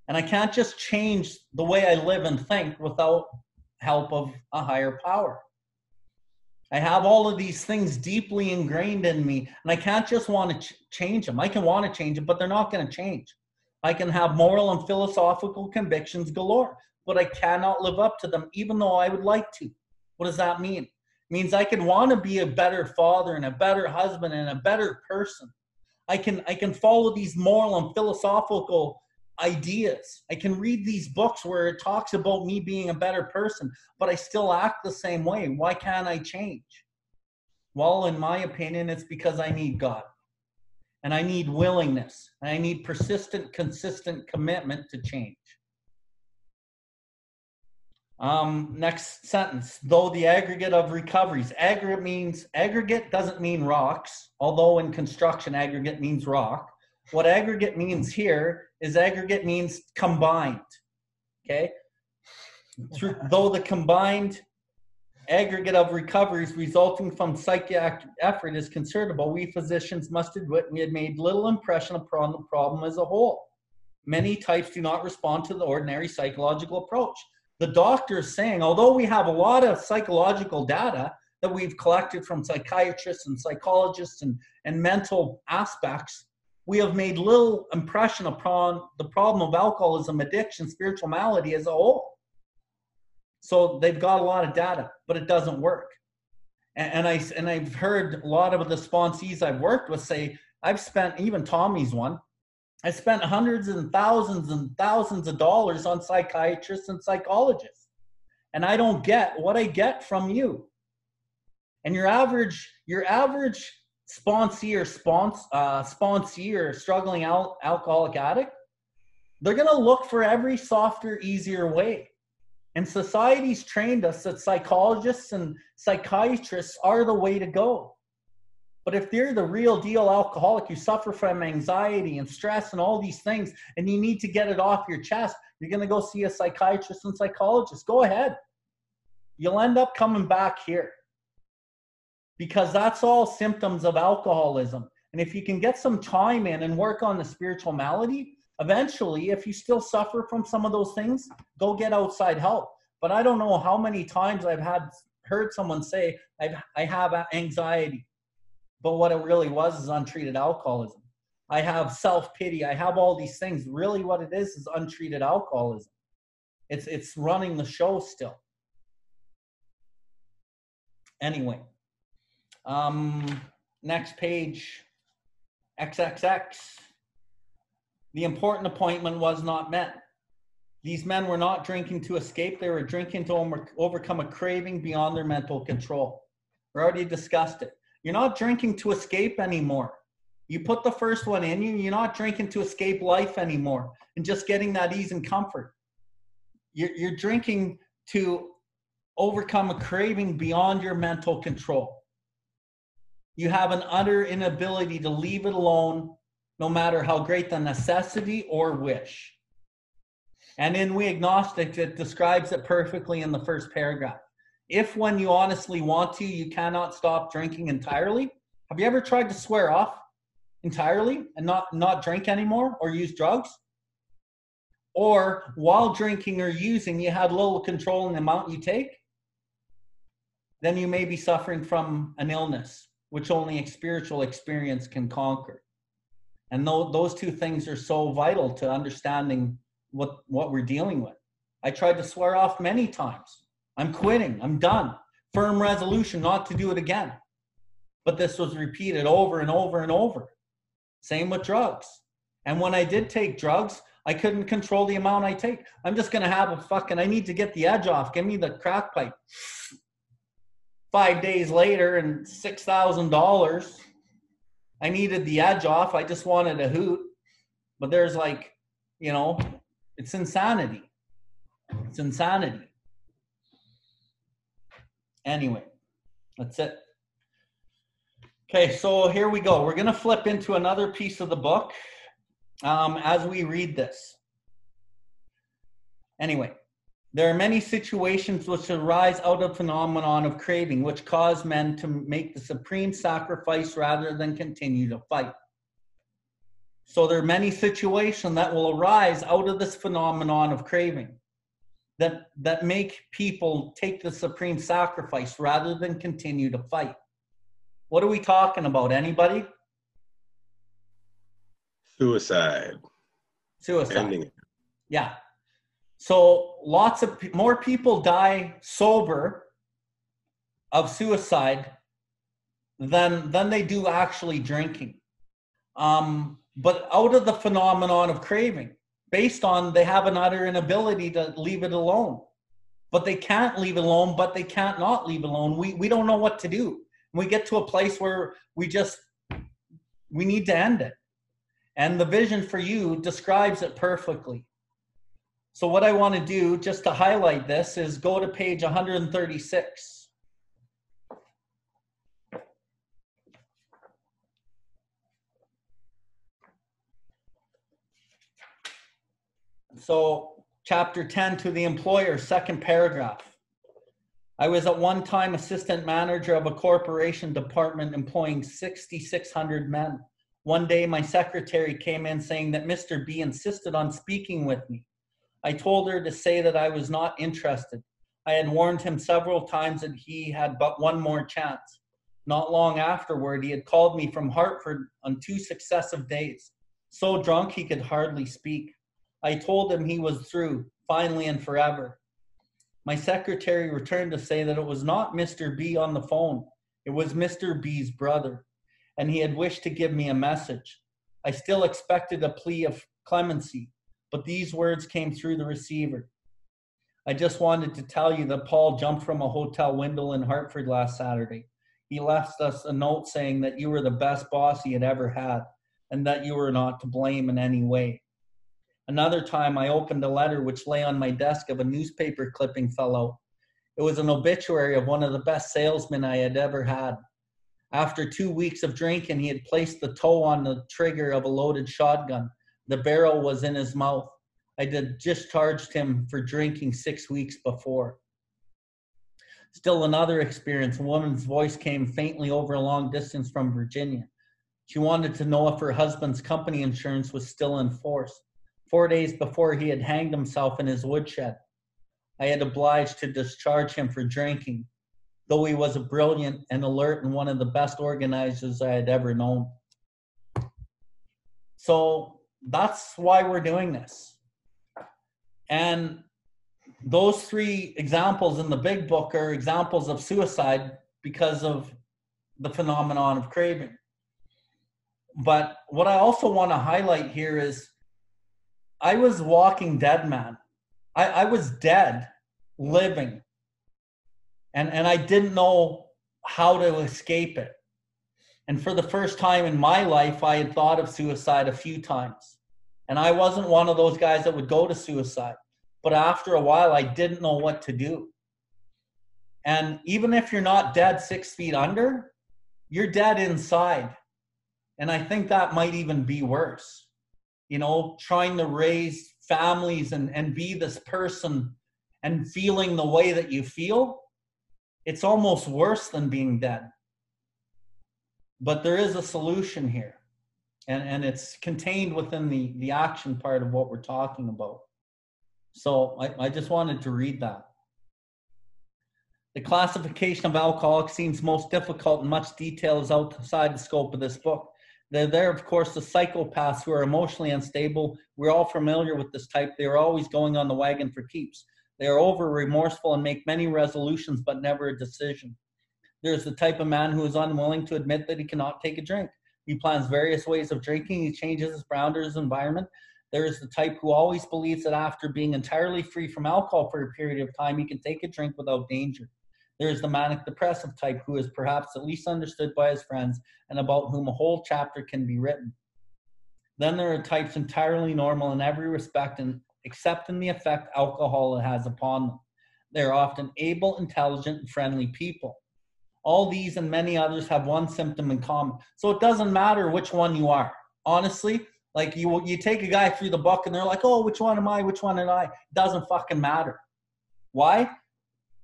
[SPEAKER 2] And I can't just change the way I live and think without help of a higher power. I have all of these things deeply ingrained in me, and I can't just want to ch- change them. I can want to change them, but they're not going to change. I can have moral and philosophical convictions galore, but I cannot live up to them, even though I would like to. What does that mean? It means I can want to be a better father and a better husband and a better person. I can I can follow these moral and philosophical ideas. I can read these books where it talks about me being a better person, but I still act the same way. Why can't I change? Well, in my opinion, it's because I need God and I need willingness. And I need persistent, consistent commitment to change. Um, next sentence. Though the aggregate of recoveries, aggregate means aggregate doesn't mean rocks, although in construction aggregate means rock. What aggregate means here is aggregate means combined. Okay. Through, though the combined aggregate of recoveries resulting from psychiatric effort is considerable, we physicians must admit we had made little impression upon the problem as a whole. Many types do not respond to the ordinary psychological approach. The doctor is saying, although we have a lot of psychological data that we've collected from psychiatrists and psychologists and, and mental aspects, we have made little impression upon the problem of alcoholism, addiction, spiritual malady as a whole. So they've got a lot of data, but it doesn't work. And, and I and I've heard a lot of the sponsees I've worked with say, I've spent even Tommy's one. I spent hundreds and thousands and thousands of dollars on psychiatrists and psychologists, and I don't get what I get from you. And your average, your average sponsee or spons, uh, sponsee or struggling al- alcoholic addict, they're going to look for every softer, easier way. And society's trained us that psychologists and psychiatrists are the way to go. But if they're the real deal alcoholic, you suffer from anxiety and stress and all these things, and you need to get it off your chest, you're going to go see a psychiatrist and psychologist. Go ahead. You'll end up coming back here because that's all symptoms of alcoholism. And if you can get some time in and work on the spiritual malady, eventually, if you still suffer from some of those things, go get outside help. But I don't know how many times I've had heard someone say, I've, I have anxiety. But what it really was is untreated alcoholism. I have self pity. I have all these things. Really, what it is is untreated alcoholism. It's, it's running the show still. Anyway, um, next page XXX. The important appointment was not met. These men were not drinking to escape, they were drinking to overcome a craving beyond their mental control. We already discussed it. You're not drinking to escape anymore. You put the first one in you, you're not drinking to escape life anymore and just getting that ease and comfort. You're, you're drinking to overcome a craving beyond your mental control. You have an utter inability to leave it alone, no matter how great the necessity or wish. And in We Agnostic, it describes it perfectly in the first paragraph. If, when you honestly want to, you cannot stop drinking entirely, have you ever tried to swear off entirely and not, not drink anymore or use drugs? Or while drinking or using, you had little control in the amount you take? Then you may be suffering from an illness which only a spiritual experience can conquer. And those two things are so vital to understanding what, what we're dealing with. I tried to swear off many times. I'm quitting. I'm done. Firm resolution not to do it again. But this was repeated over and over and over. Same with drugs. And when I did take drugs, I couldn't control the amount I take. I'm just going to have a fucking, I need to get the edge off. Give me the crack pipe five days later and six thousand dollars. I needed the edge off. I just wanted a hoot. But there's like, you know, it's insanity. It's insanity. Anyway, that's it. Okay, so here we go. We're going to flip into another piece of the book um, as we read this. Anyway, there are many situations which arise out of phenomenon of craving, which cause men to make the supreme sacrifice rather than continue to fight. So there are many situations that will arise out of this phenomenon of craving that, that make people take the supreme sacrifice rather than continue to fight. What are we talking about? Anybody?
[SPEAKER 4] Suicide.
[SPEAKER 2] Suicide. Ending. Yeah. So lots of more people die sober of suicide than than they do actually drinking. Um, but out of the phenomenon of craving, based on they have an utter inability to leave it alone. But they can't leave it alone, but they can't not leave it alone. We we don't know what to do. We get to a place where we just we need to end it. And the vision for you describes it perfectly. So what I want to do just to highlight this is go to page 136. So chapter 10 to the employer, second paragraph. I was at one time assistant manager of a corporation department employing 6,600 men. One day my secretary came in saying that Mr. B insisted on speaking with me. I told her to say that I was not interested. I had warned him several times that he had but one more chance. Not long afterward, he had called me from Hartford on two successive days, so drunk he could hardly speak. I told him he was through, finally and forever. My secretary returned to say that it was not Mr. B on the phone, it was Mr. B's brother, and he had wished to give me a message. I still expected a plea of clemency, but these words came through the receiver. I just wanted to tell you that Paul jumped from a hotel window in Hartford last Saturday. He left us a note saying that you were the best boss he had ever had and that you were not to blame in any way. Another time, I opened a letter which lay on my desk of a newspaper clipping fellow. It was an obituary of one of the best salesmen I had ever had. After two weeks of drinking, he had placed the toe on the trigger of a loaded shotgun. The barrel was in his mouth. I had discharged him for drinking six weeks before. Still another experience. A woman's voice came faintly over a long distance from Virginia. She wanted to know if her husband's company insurance was still in force. Four days before he had hanged himself in his woodshed, I had obliged to discharge him for drinking, though he was a brilliant and alert and one of the best organizers I had ever known. So that's why we're doing this. And those three examples in the big book are examples of suicide because of the phenomenon of craving. But what I also want to highlight here is I was walking dead, man. I, I was dead, living. And, and I didn't know how to escape it. And for the first time in my life, I had thought of suicide a few times. And I wasn't one of those guys that would go to suicide. But after a while, I didn't know what to do. And even if you're not dead six feet under, you're dead inside. And I think that might even be worse. You know, trying to raise families and, and be this person and feeling the way that you feel, it's almost worse than being dead. But there is a solution here. And, and it's contained within the, the action part of what we're talking about. So I, I just wanted to read that. The classification of alcoholics seems most difficult and much detail is outside the scope of this book. They're there, of course, the psychopaths who are emotionally unstable. We're all familiar with this type. They are always going on the wagon for keeps. They are over remorseful and make many resolutions but never a decision. There's the type of man who is unwilling to admit that he cannot take a drink. He plans various ways of drinking. He changes his boundaries environment. There is the type who always believes that after being entirely free from alcohol for a period of time, he can take a drink without danger. There is the manic depressive type who is perhaps at least understood by his friends and about whom a whole chapter can be written. Then there are types entirely normal in every respect, and except in the effect alcohol has upon them. They are often able, intelligent, and friendly people. All these and many others have one symptom in common. So it doesn't matter which one you are. Honestly, like you, you take a guy through the book and they're like, oh, which one am I? Which one am I? Doesn't fucking matter. Why?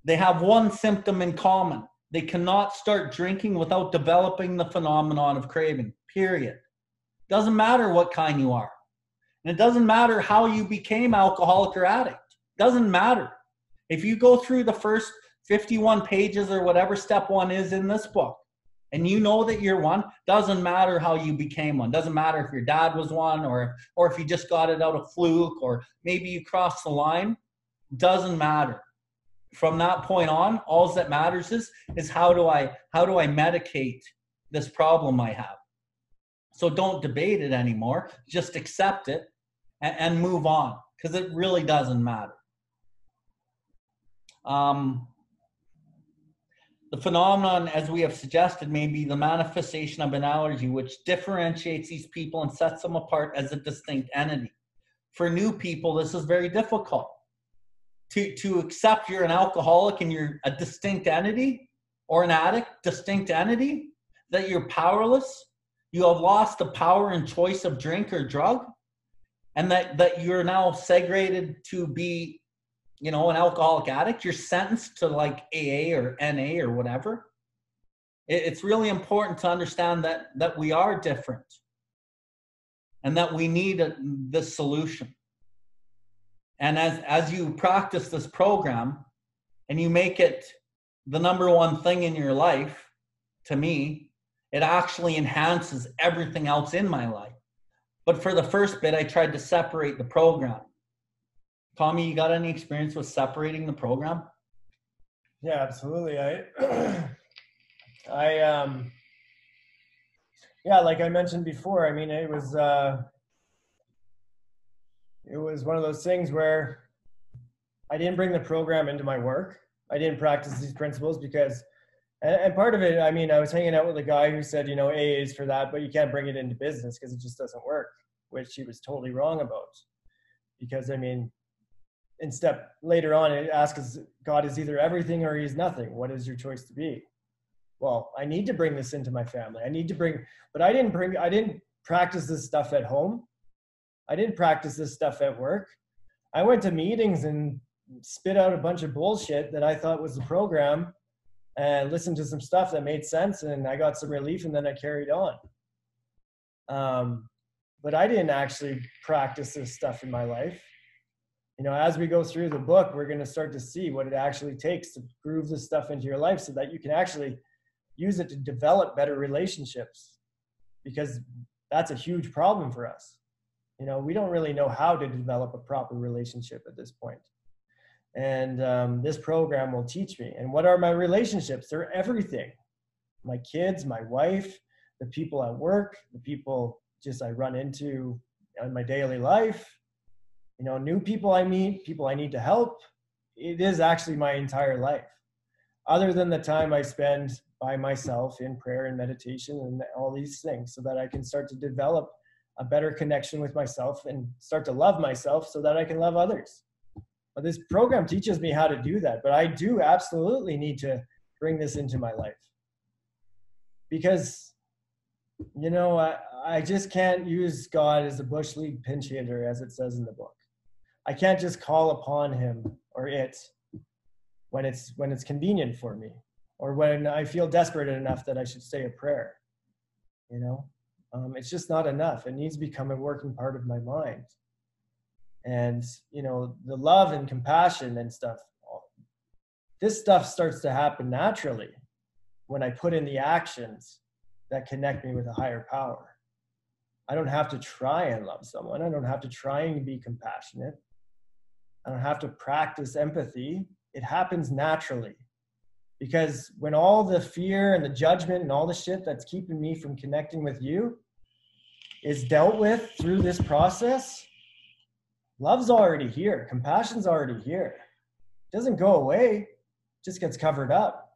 [SPEAKER 2] They have one symptom in common. They cannot start drinking without developing the phenomenon of craving, period. Doesn't matter what kind you are. And it doesn't matter how you became alcoholic or addict. Doesn't matter. If you go through the first 51 pages or whatever step one is in this book, and you know that you're one. Doesn't matter how you became one. Doesn't matter if your dad was one or or if you just got it out of fluke or maybe you crossed the line. Doesn't matter. From that point on all that matters is is how do i how do i medicate this problem i have? So don't debate it anymore. Just accept it and, and move on because it really doesn't matter. Um, the phenomenon, as we have suggested, may be the manifestation of an allergy which differentiates these people and sets them apart as a distinct entity. For new people, this is very difficult. To, to accept you're an alcoholic and you're a distinct entity or an addict, distinct entity, that you're powerless, you have lost the power and choice of drink or drug, and that, that you're now segregated to be you know, an alcoholic addict, you're sentenced to like AA or NA or whatever. It's really important to understand that that we are different and that we need a, this solution. And as as you practice this program and you make it the number one thing in your life, to me, it actually enhances everything else in my life. But for the first bit, I tried to separate the program Tommy, you got any experience with separating the program?
[SPEAKER 1] Yeah, absolutely. I, I, um, yeah, like I mentioned before, I mean, it was, uh, it was one of those things where I didn't bring the program into my work. I didn't practice these principles because, and, and part of it, I mean, I was hanging out with a guy who said, you know, AA is for that, but you can't bring it into business because it just doesn't work, which he was totally wrong about. Because I mean, in step later on, it asks God is either everything or he's nothing. What is your choice to be? well, I need to bring this into my family. I need to bring, but I didn't bring, I didn't practice this stuff at home. I didn't practice this stuff at work. I went to meetings and spit out a bunch of bullshit that I thought was the program and listened to some stuff that made sense and I got some relief and then I carried on. Um, but I didn't actually practice this stuff in my life. You know, as we go through the book, we're going to start to see what it actually takes to groove this stuff into your life so that you can actually use it to develop better relationships because that's a huge problem for us. You know, we don't really know how to develop a proper relationship at this point. And um, this program will teach me. And what are my relationships? They're everything my kids, my wife, the people at work, the people just I run into in my daily life, you know, new people I meet, people I need to help. It is actually my entire life. Other than the time I spend by myself in prayer and meditation and all these things so that I can start to develop a better connection with myself and start to love myself so that I can love others. But this program teaches me how to do that, but I do absolutely need to bring this into my life. Because you know, I, I just can't use God as a bush league pinch hitter as it says in the book. I can't just call upon him or it when it's when it's convenient for me or when I feel desperate enough that I should say a prayer. You know, um, it's just not enough. It needs to become a working part of my mind. And you know, the love and compassion and stuff. This stuff starts to happen naturally when I put in the actions that connect me with a higher power. I don't have to try and love someone. I don't have to try and be compassionate. I don't have to practice empathy. It happens naturally because when all the fear and the judgment and all the shit that's keeping me from connecting with you is dealt with through this process, love's already here, compassion's already here. It doesn't go away, it just gets covered up.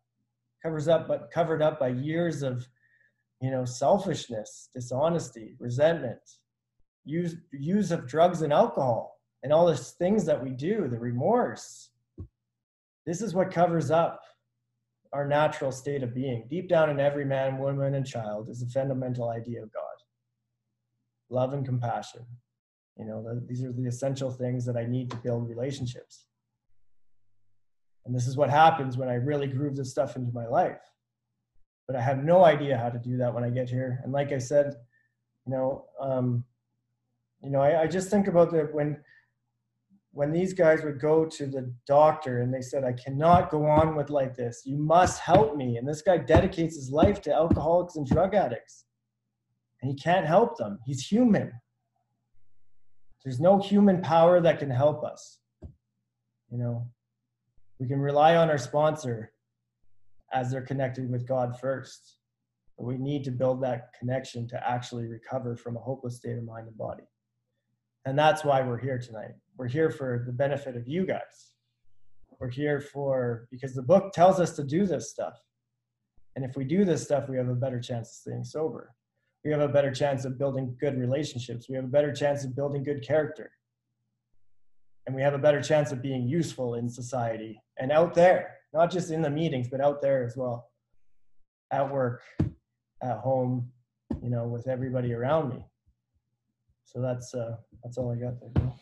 [SPEAKER 1] Covers up, but covered up by years of, you know, selfishness, dishonesty, resentment, use use of drugs and alcohol, and all the things that we do, the remorse. This is what covers up our natural state of being. Deep down in every man, woman, and child is the fundamental idea of God love and compassion. You know, these are the essential things that I need to build relationships. And this is what happens when I really groove this stuff into my life. But I have no idea how to do that when I get here. And like I said, you know, um, you know, I, I just think about that when when these guys would go to the doctor and they said, I cannot go on with like this. You must help me. And this guy dedicates his life to alcoholics and drug addicts. And he can't help them. He's human. There's no human power that can help us. You know, we can rely on our sponsor as they're connected with God first. But we need to build that connection to actually recover from a hopeless state of mind and body. And that's why we're here tonight. We're here for the benefit of you guys. We're here for, because the book tells us to do this stuff. And if we do this stuff, we have a better chance of staying sober. We have a better chance of building good relationships. We have a better chance of building good character. And we have a better chance of being useful in society and out there, not just in the meetings, but out there as well. At work, at home, you know, with everybody around me. So that's uh, that's all I got there.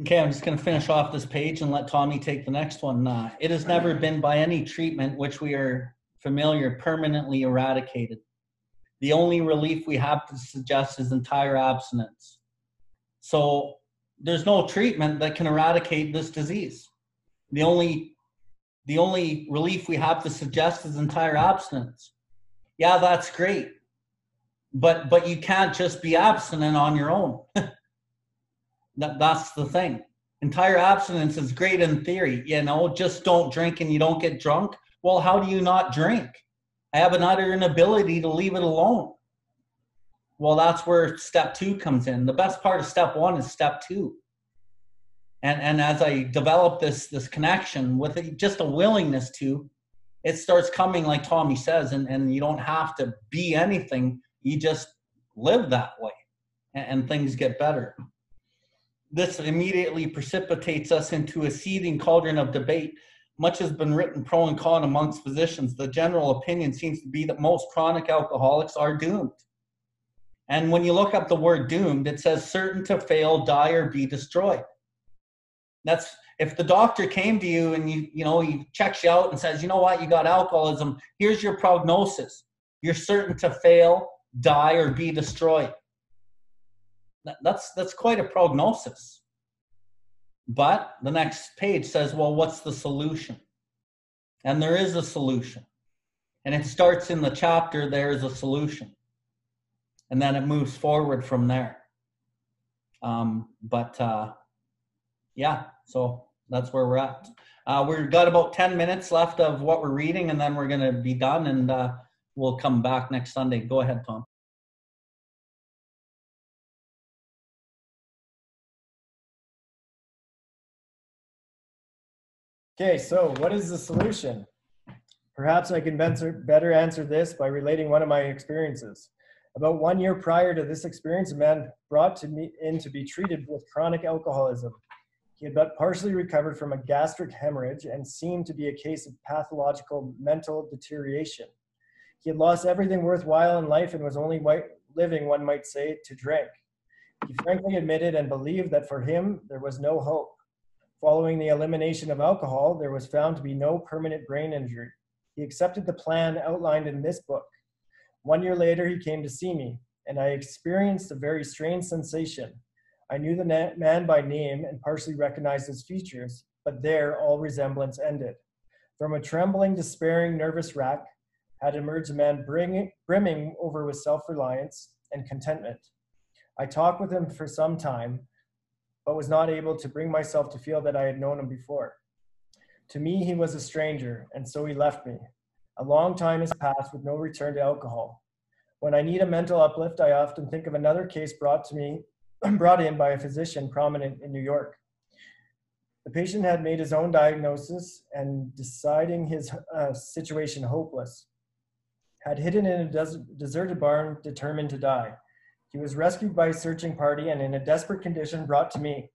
[SPEAKER 2] Okay, I'm just going to finish off this page and let Tommy take the next one. Uh, it has never been by any treatment which we are familiar permanently eradicated. The only relief we have to suggest is entire abstinence. So there's no treatment that can eradicate this disease. The only the only relief we have to suggest is entire abstinence. Yeah, that's great but but you can't just be abstinent on your own. That, that's the thing. Entire abstinence is great in theory you know just don't drink and you don't get drunk. Well how do you not drink? I have an utter inability to leave it alone. Well that's where step two comes in. The best part of step one is step two. And and as i develop this this connection with it, just a willingness to it starts coming like tommy says and and you don't have to be anything you just live that way and, and things get better. This immediately precipitates us into a seething cauldron of debate much has been written pro and con amongst physicians, the general opinion seems to be that most chronic alcoholics are doomed. And when you look up the word doomed, it says certain to fail, die, or be destroyed. That's if the doctor came to you and you, you know, he checks you out and says, you know what, you got alcoholism, here's your prognosis. You're certain to fail, die, or be destroyed. That's that's quite a prognosis. But the next page says, well, what's the solution? And there is a solution. And it starts in the chapter, there is a solution. And then it moves forward from there. Um, but uh, yeah, so that's where we're at. Uh, we've got about 10 minutes left of what we're reading, and then we're going to be done, and uh, we'll come back next Sunday. Go ahead, Tom.
[SPEAKER 1] Okay, so what is the solution? Perhaps I can better answer this by relating one of my experiences. About one year prior to this experience, a man brought to me in to be treated with chronic alcoholism. He had but partially recovered from a gastric hemorrhage and seemed to be a case of pathological mental deterioration. He had lost everything worthwhile in life and was only living, one might say, to drink. He frankly admitted and believed that for him there was no hope. Following the elimination of alcohol, there was found to be no permanent brain injury. He accepted the plan outlined in this book. One year later, he came to see me, and I experienced a very strange sensation. I knew the man by name and partially recognized his features, but there all resemblance ended. From a trembling, despairing, nervous wreck had emerged a man bring, brimming over with self reliance and contentment. I talked with him for some time, but was not able to bring myself to feel that I had known him before. To me, he was a stranger, and so he left me. A long time has passed with no return to alcohol. When I need a mental uplift, I often think of another case brought to me, brought in by a physician prominent in New York. The patient had made his own diagnosis and deciding his uh, situation hopeless, had hidden in a des- deserted barn, determined to die. He was rescued by a searching party and in a desperate condition brought to me.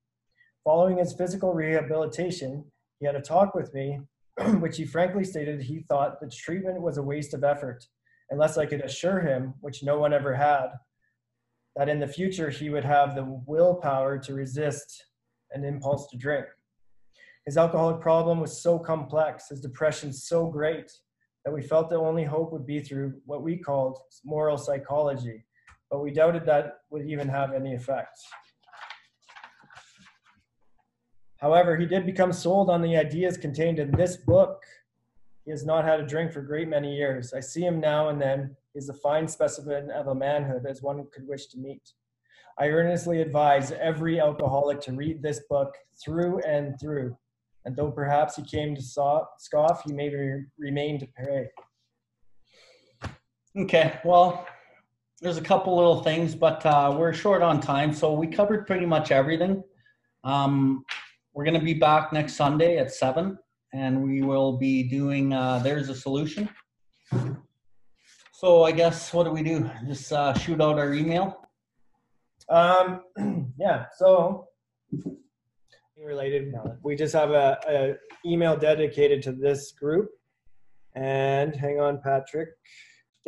[SPEAKER 1] Following his physical rehabilitation, he had a talk with me, which he frankly stated he thought the treatment was a waste of effort, unless I could assure him, which no one ever had, that in the future he would have the willpower to resist an impulse to drink. His alcoholic problem was so complex, his depression so great, that we felt the only hope would be through what we called moral psychology, but we doubted that would even have any effect. However, he did become sold on the ideas contained in this book. He has not had a drink for a great many years. I see him now and then. He is a fine specimen of a manhood as one could wish to meet. I earnestly advise every alcoholic to read this book through and through. And though perhaps he came to scoff, he may remain to pray.
[SPEAKER 2] Okay, well, there's a couple little things, but uh, we're short on time, so we covered pretty much everything. Um, we're going to be back next Sunday at seven, and we will be doing. Uh, There's a solution. So I guess what do we do? Just uh, shoot out our email.
[SPEAKER 1] Um, yeah. So related, we just have a, a email dedicated to this group. And hang on, Patrick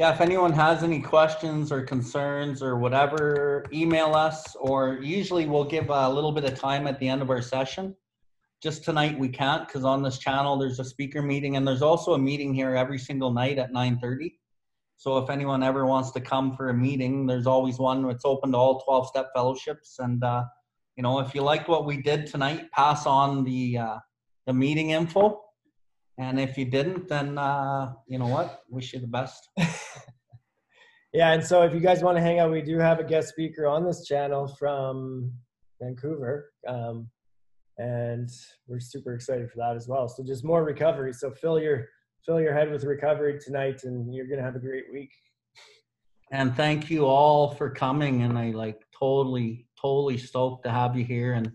[SPEAKER 2] yeah, if anyone has any questions or concerns or whatever, email us or usually we'll give a little bit of time at the end of our session. Just tonight we can't because on this channel there's a speaker meeting and there's also a meeting here every single night at 9.30. So if anyone ever wants to come for a meeting, there's always one. It's open to all 12 step fellowships. And, uh, you know, if you liked what we did tonight, pass on the, uh, the meeting info and if you didn't, then uh, you know what? Wish you the best.
[SPEAKER 1] yeah, and so if you guys want to hang out, we do have a guest speaker on this channel from Vancouver, um, and we're super excited for that as well. So just more recovery. So fill your fill your head with recovery tonight, and you're gonna have a great week.
[SPEAKER 2] And thank you all for coming. And I like totally, totally stoked to have you here and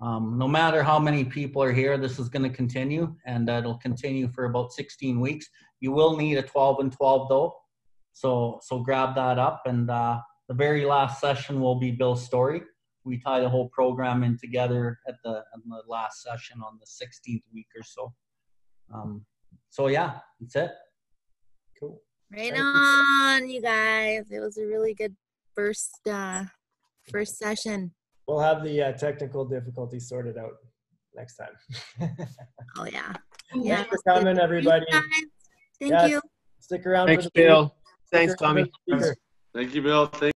[SPEAKER 2] um, no matter how many people are here, this is going to continue, and uh, it'll continue for about 16 weeks. You will need a 12 and 12 though, so so grab that up. And uh, the very last session will be Bill's story. We tie the whole program in together at the, at the last session on the 16th week or so. Um, so yeah, that's it.
[SPEAKER 1] Cool.
[SPEAKER 5] Right on, you guys. It was a really good first uh first session.
[SPEAKER 1] We'll have the uh, technical difficulties sorted out next time.
[SPEAKER 5] Oh yeah.
[SPEAKER 1] Thanks for coming, everybody.
[SPEAKER 5] Guys, Thank
[SPEAKER 1] Yes.
[SPEAKER 5] you.
[SPEAKER 1] Stick around
[SPEAKER 6] Thanks,
[SPEAKER 1] for the
[SPEAKER 6] Bill. Thanks, Tommy.
[SPEAKER 3] Thank you, Bill. Thank